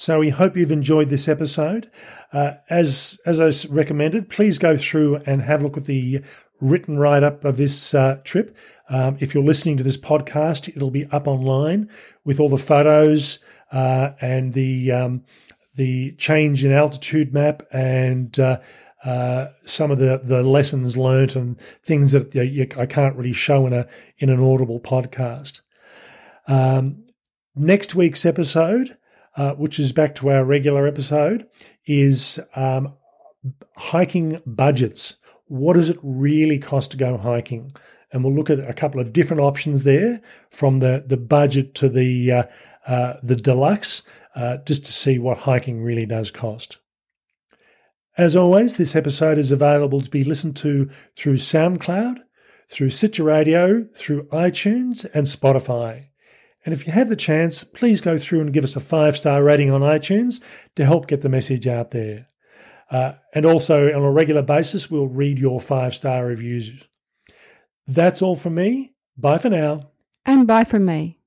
So we hope you've enjoyed this episode. Uh, as as I recommended, please go through and have a look at the written write up of this uh, trip. Um, if you're listening to this podcast, it'll be up online with all the photos uh, and the um, the change in altitude map and uh, uh, some of the, the lessons learnt and things that you, you, I can't really show in a in an audible podcast. Um, next week's episode uh, which is back to our regular episode, is um, hiking budgets. What does it really cost to go hiking? And we'll look at a couple of different options there, from the the budget to the uh, uh, the deluxe, uh, just to see what hiking really does cost. As always, this episode is available to be listened to through SoundCloud, through Stitcher Radio, through iTunes, and Spotify. And if you have the chance, please go through and give us a five star rating on iTunes to help get the message out there. Uh, and also, on a regular basis, we'll read your five star reviews. That's all from me. Bye for now. And bye from me.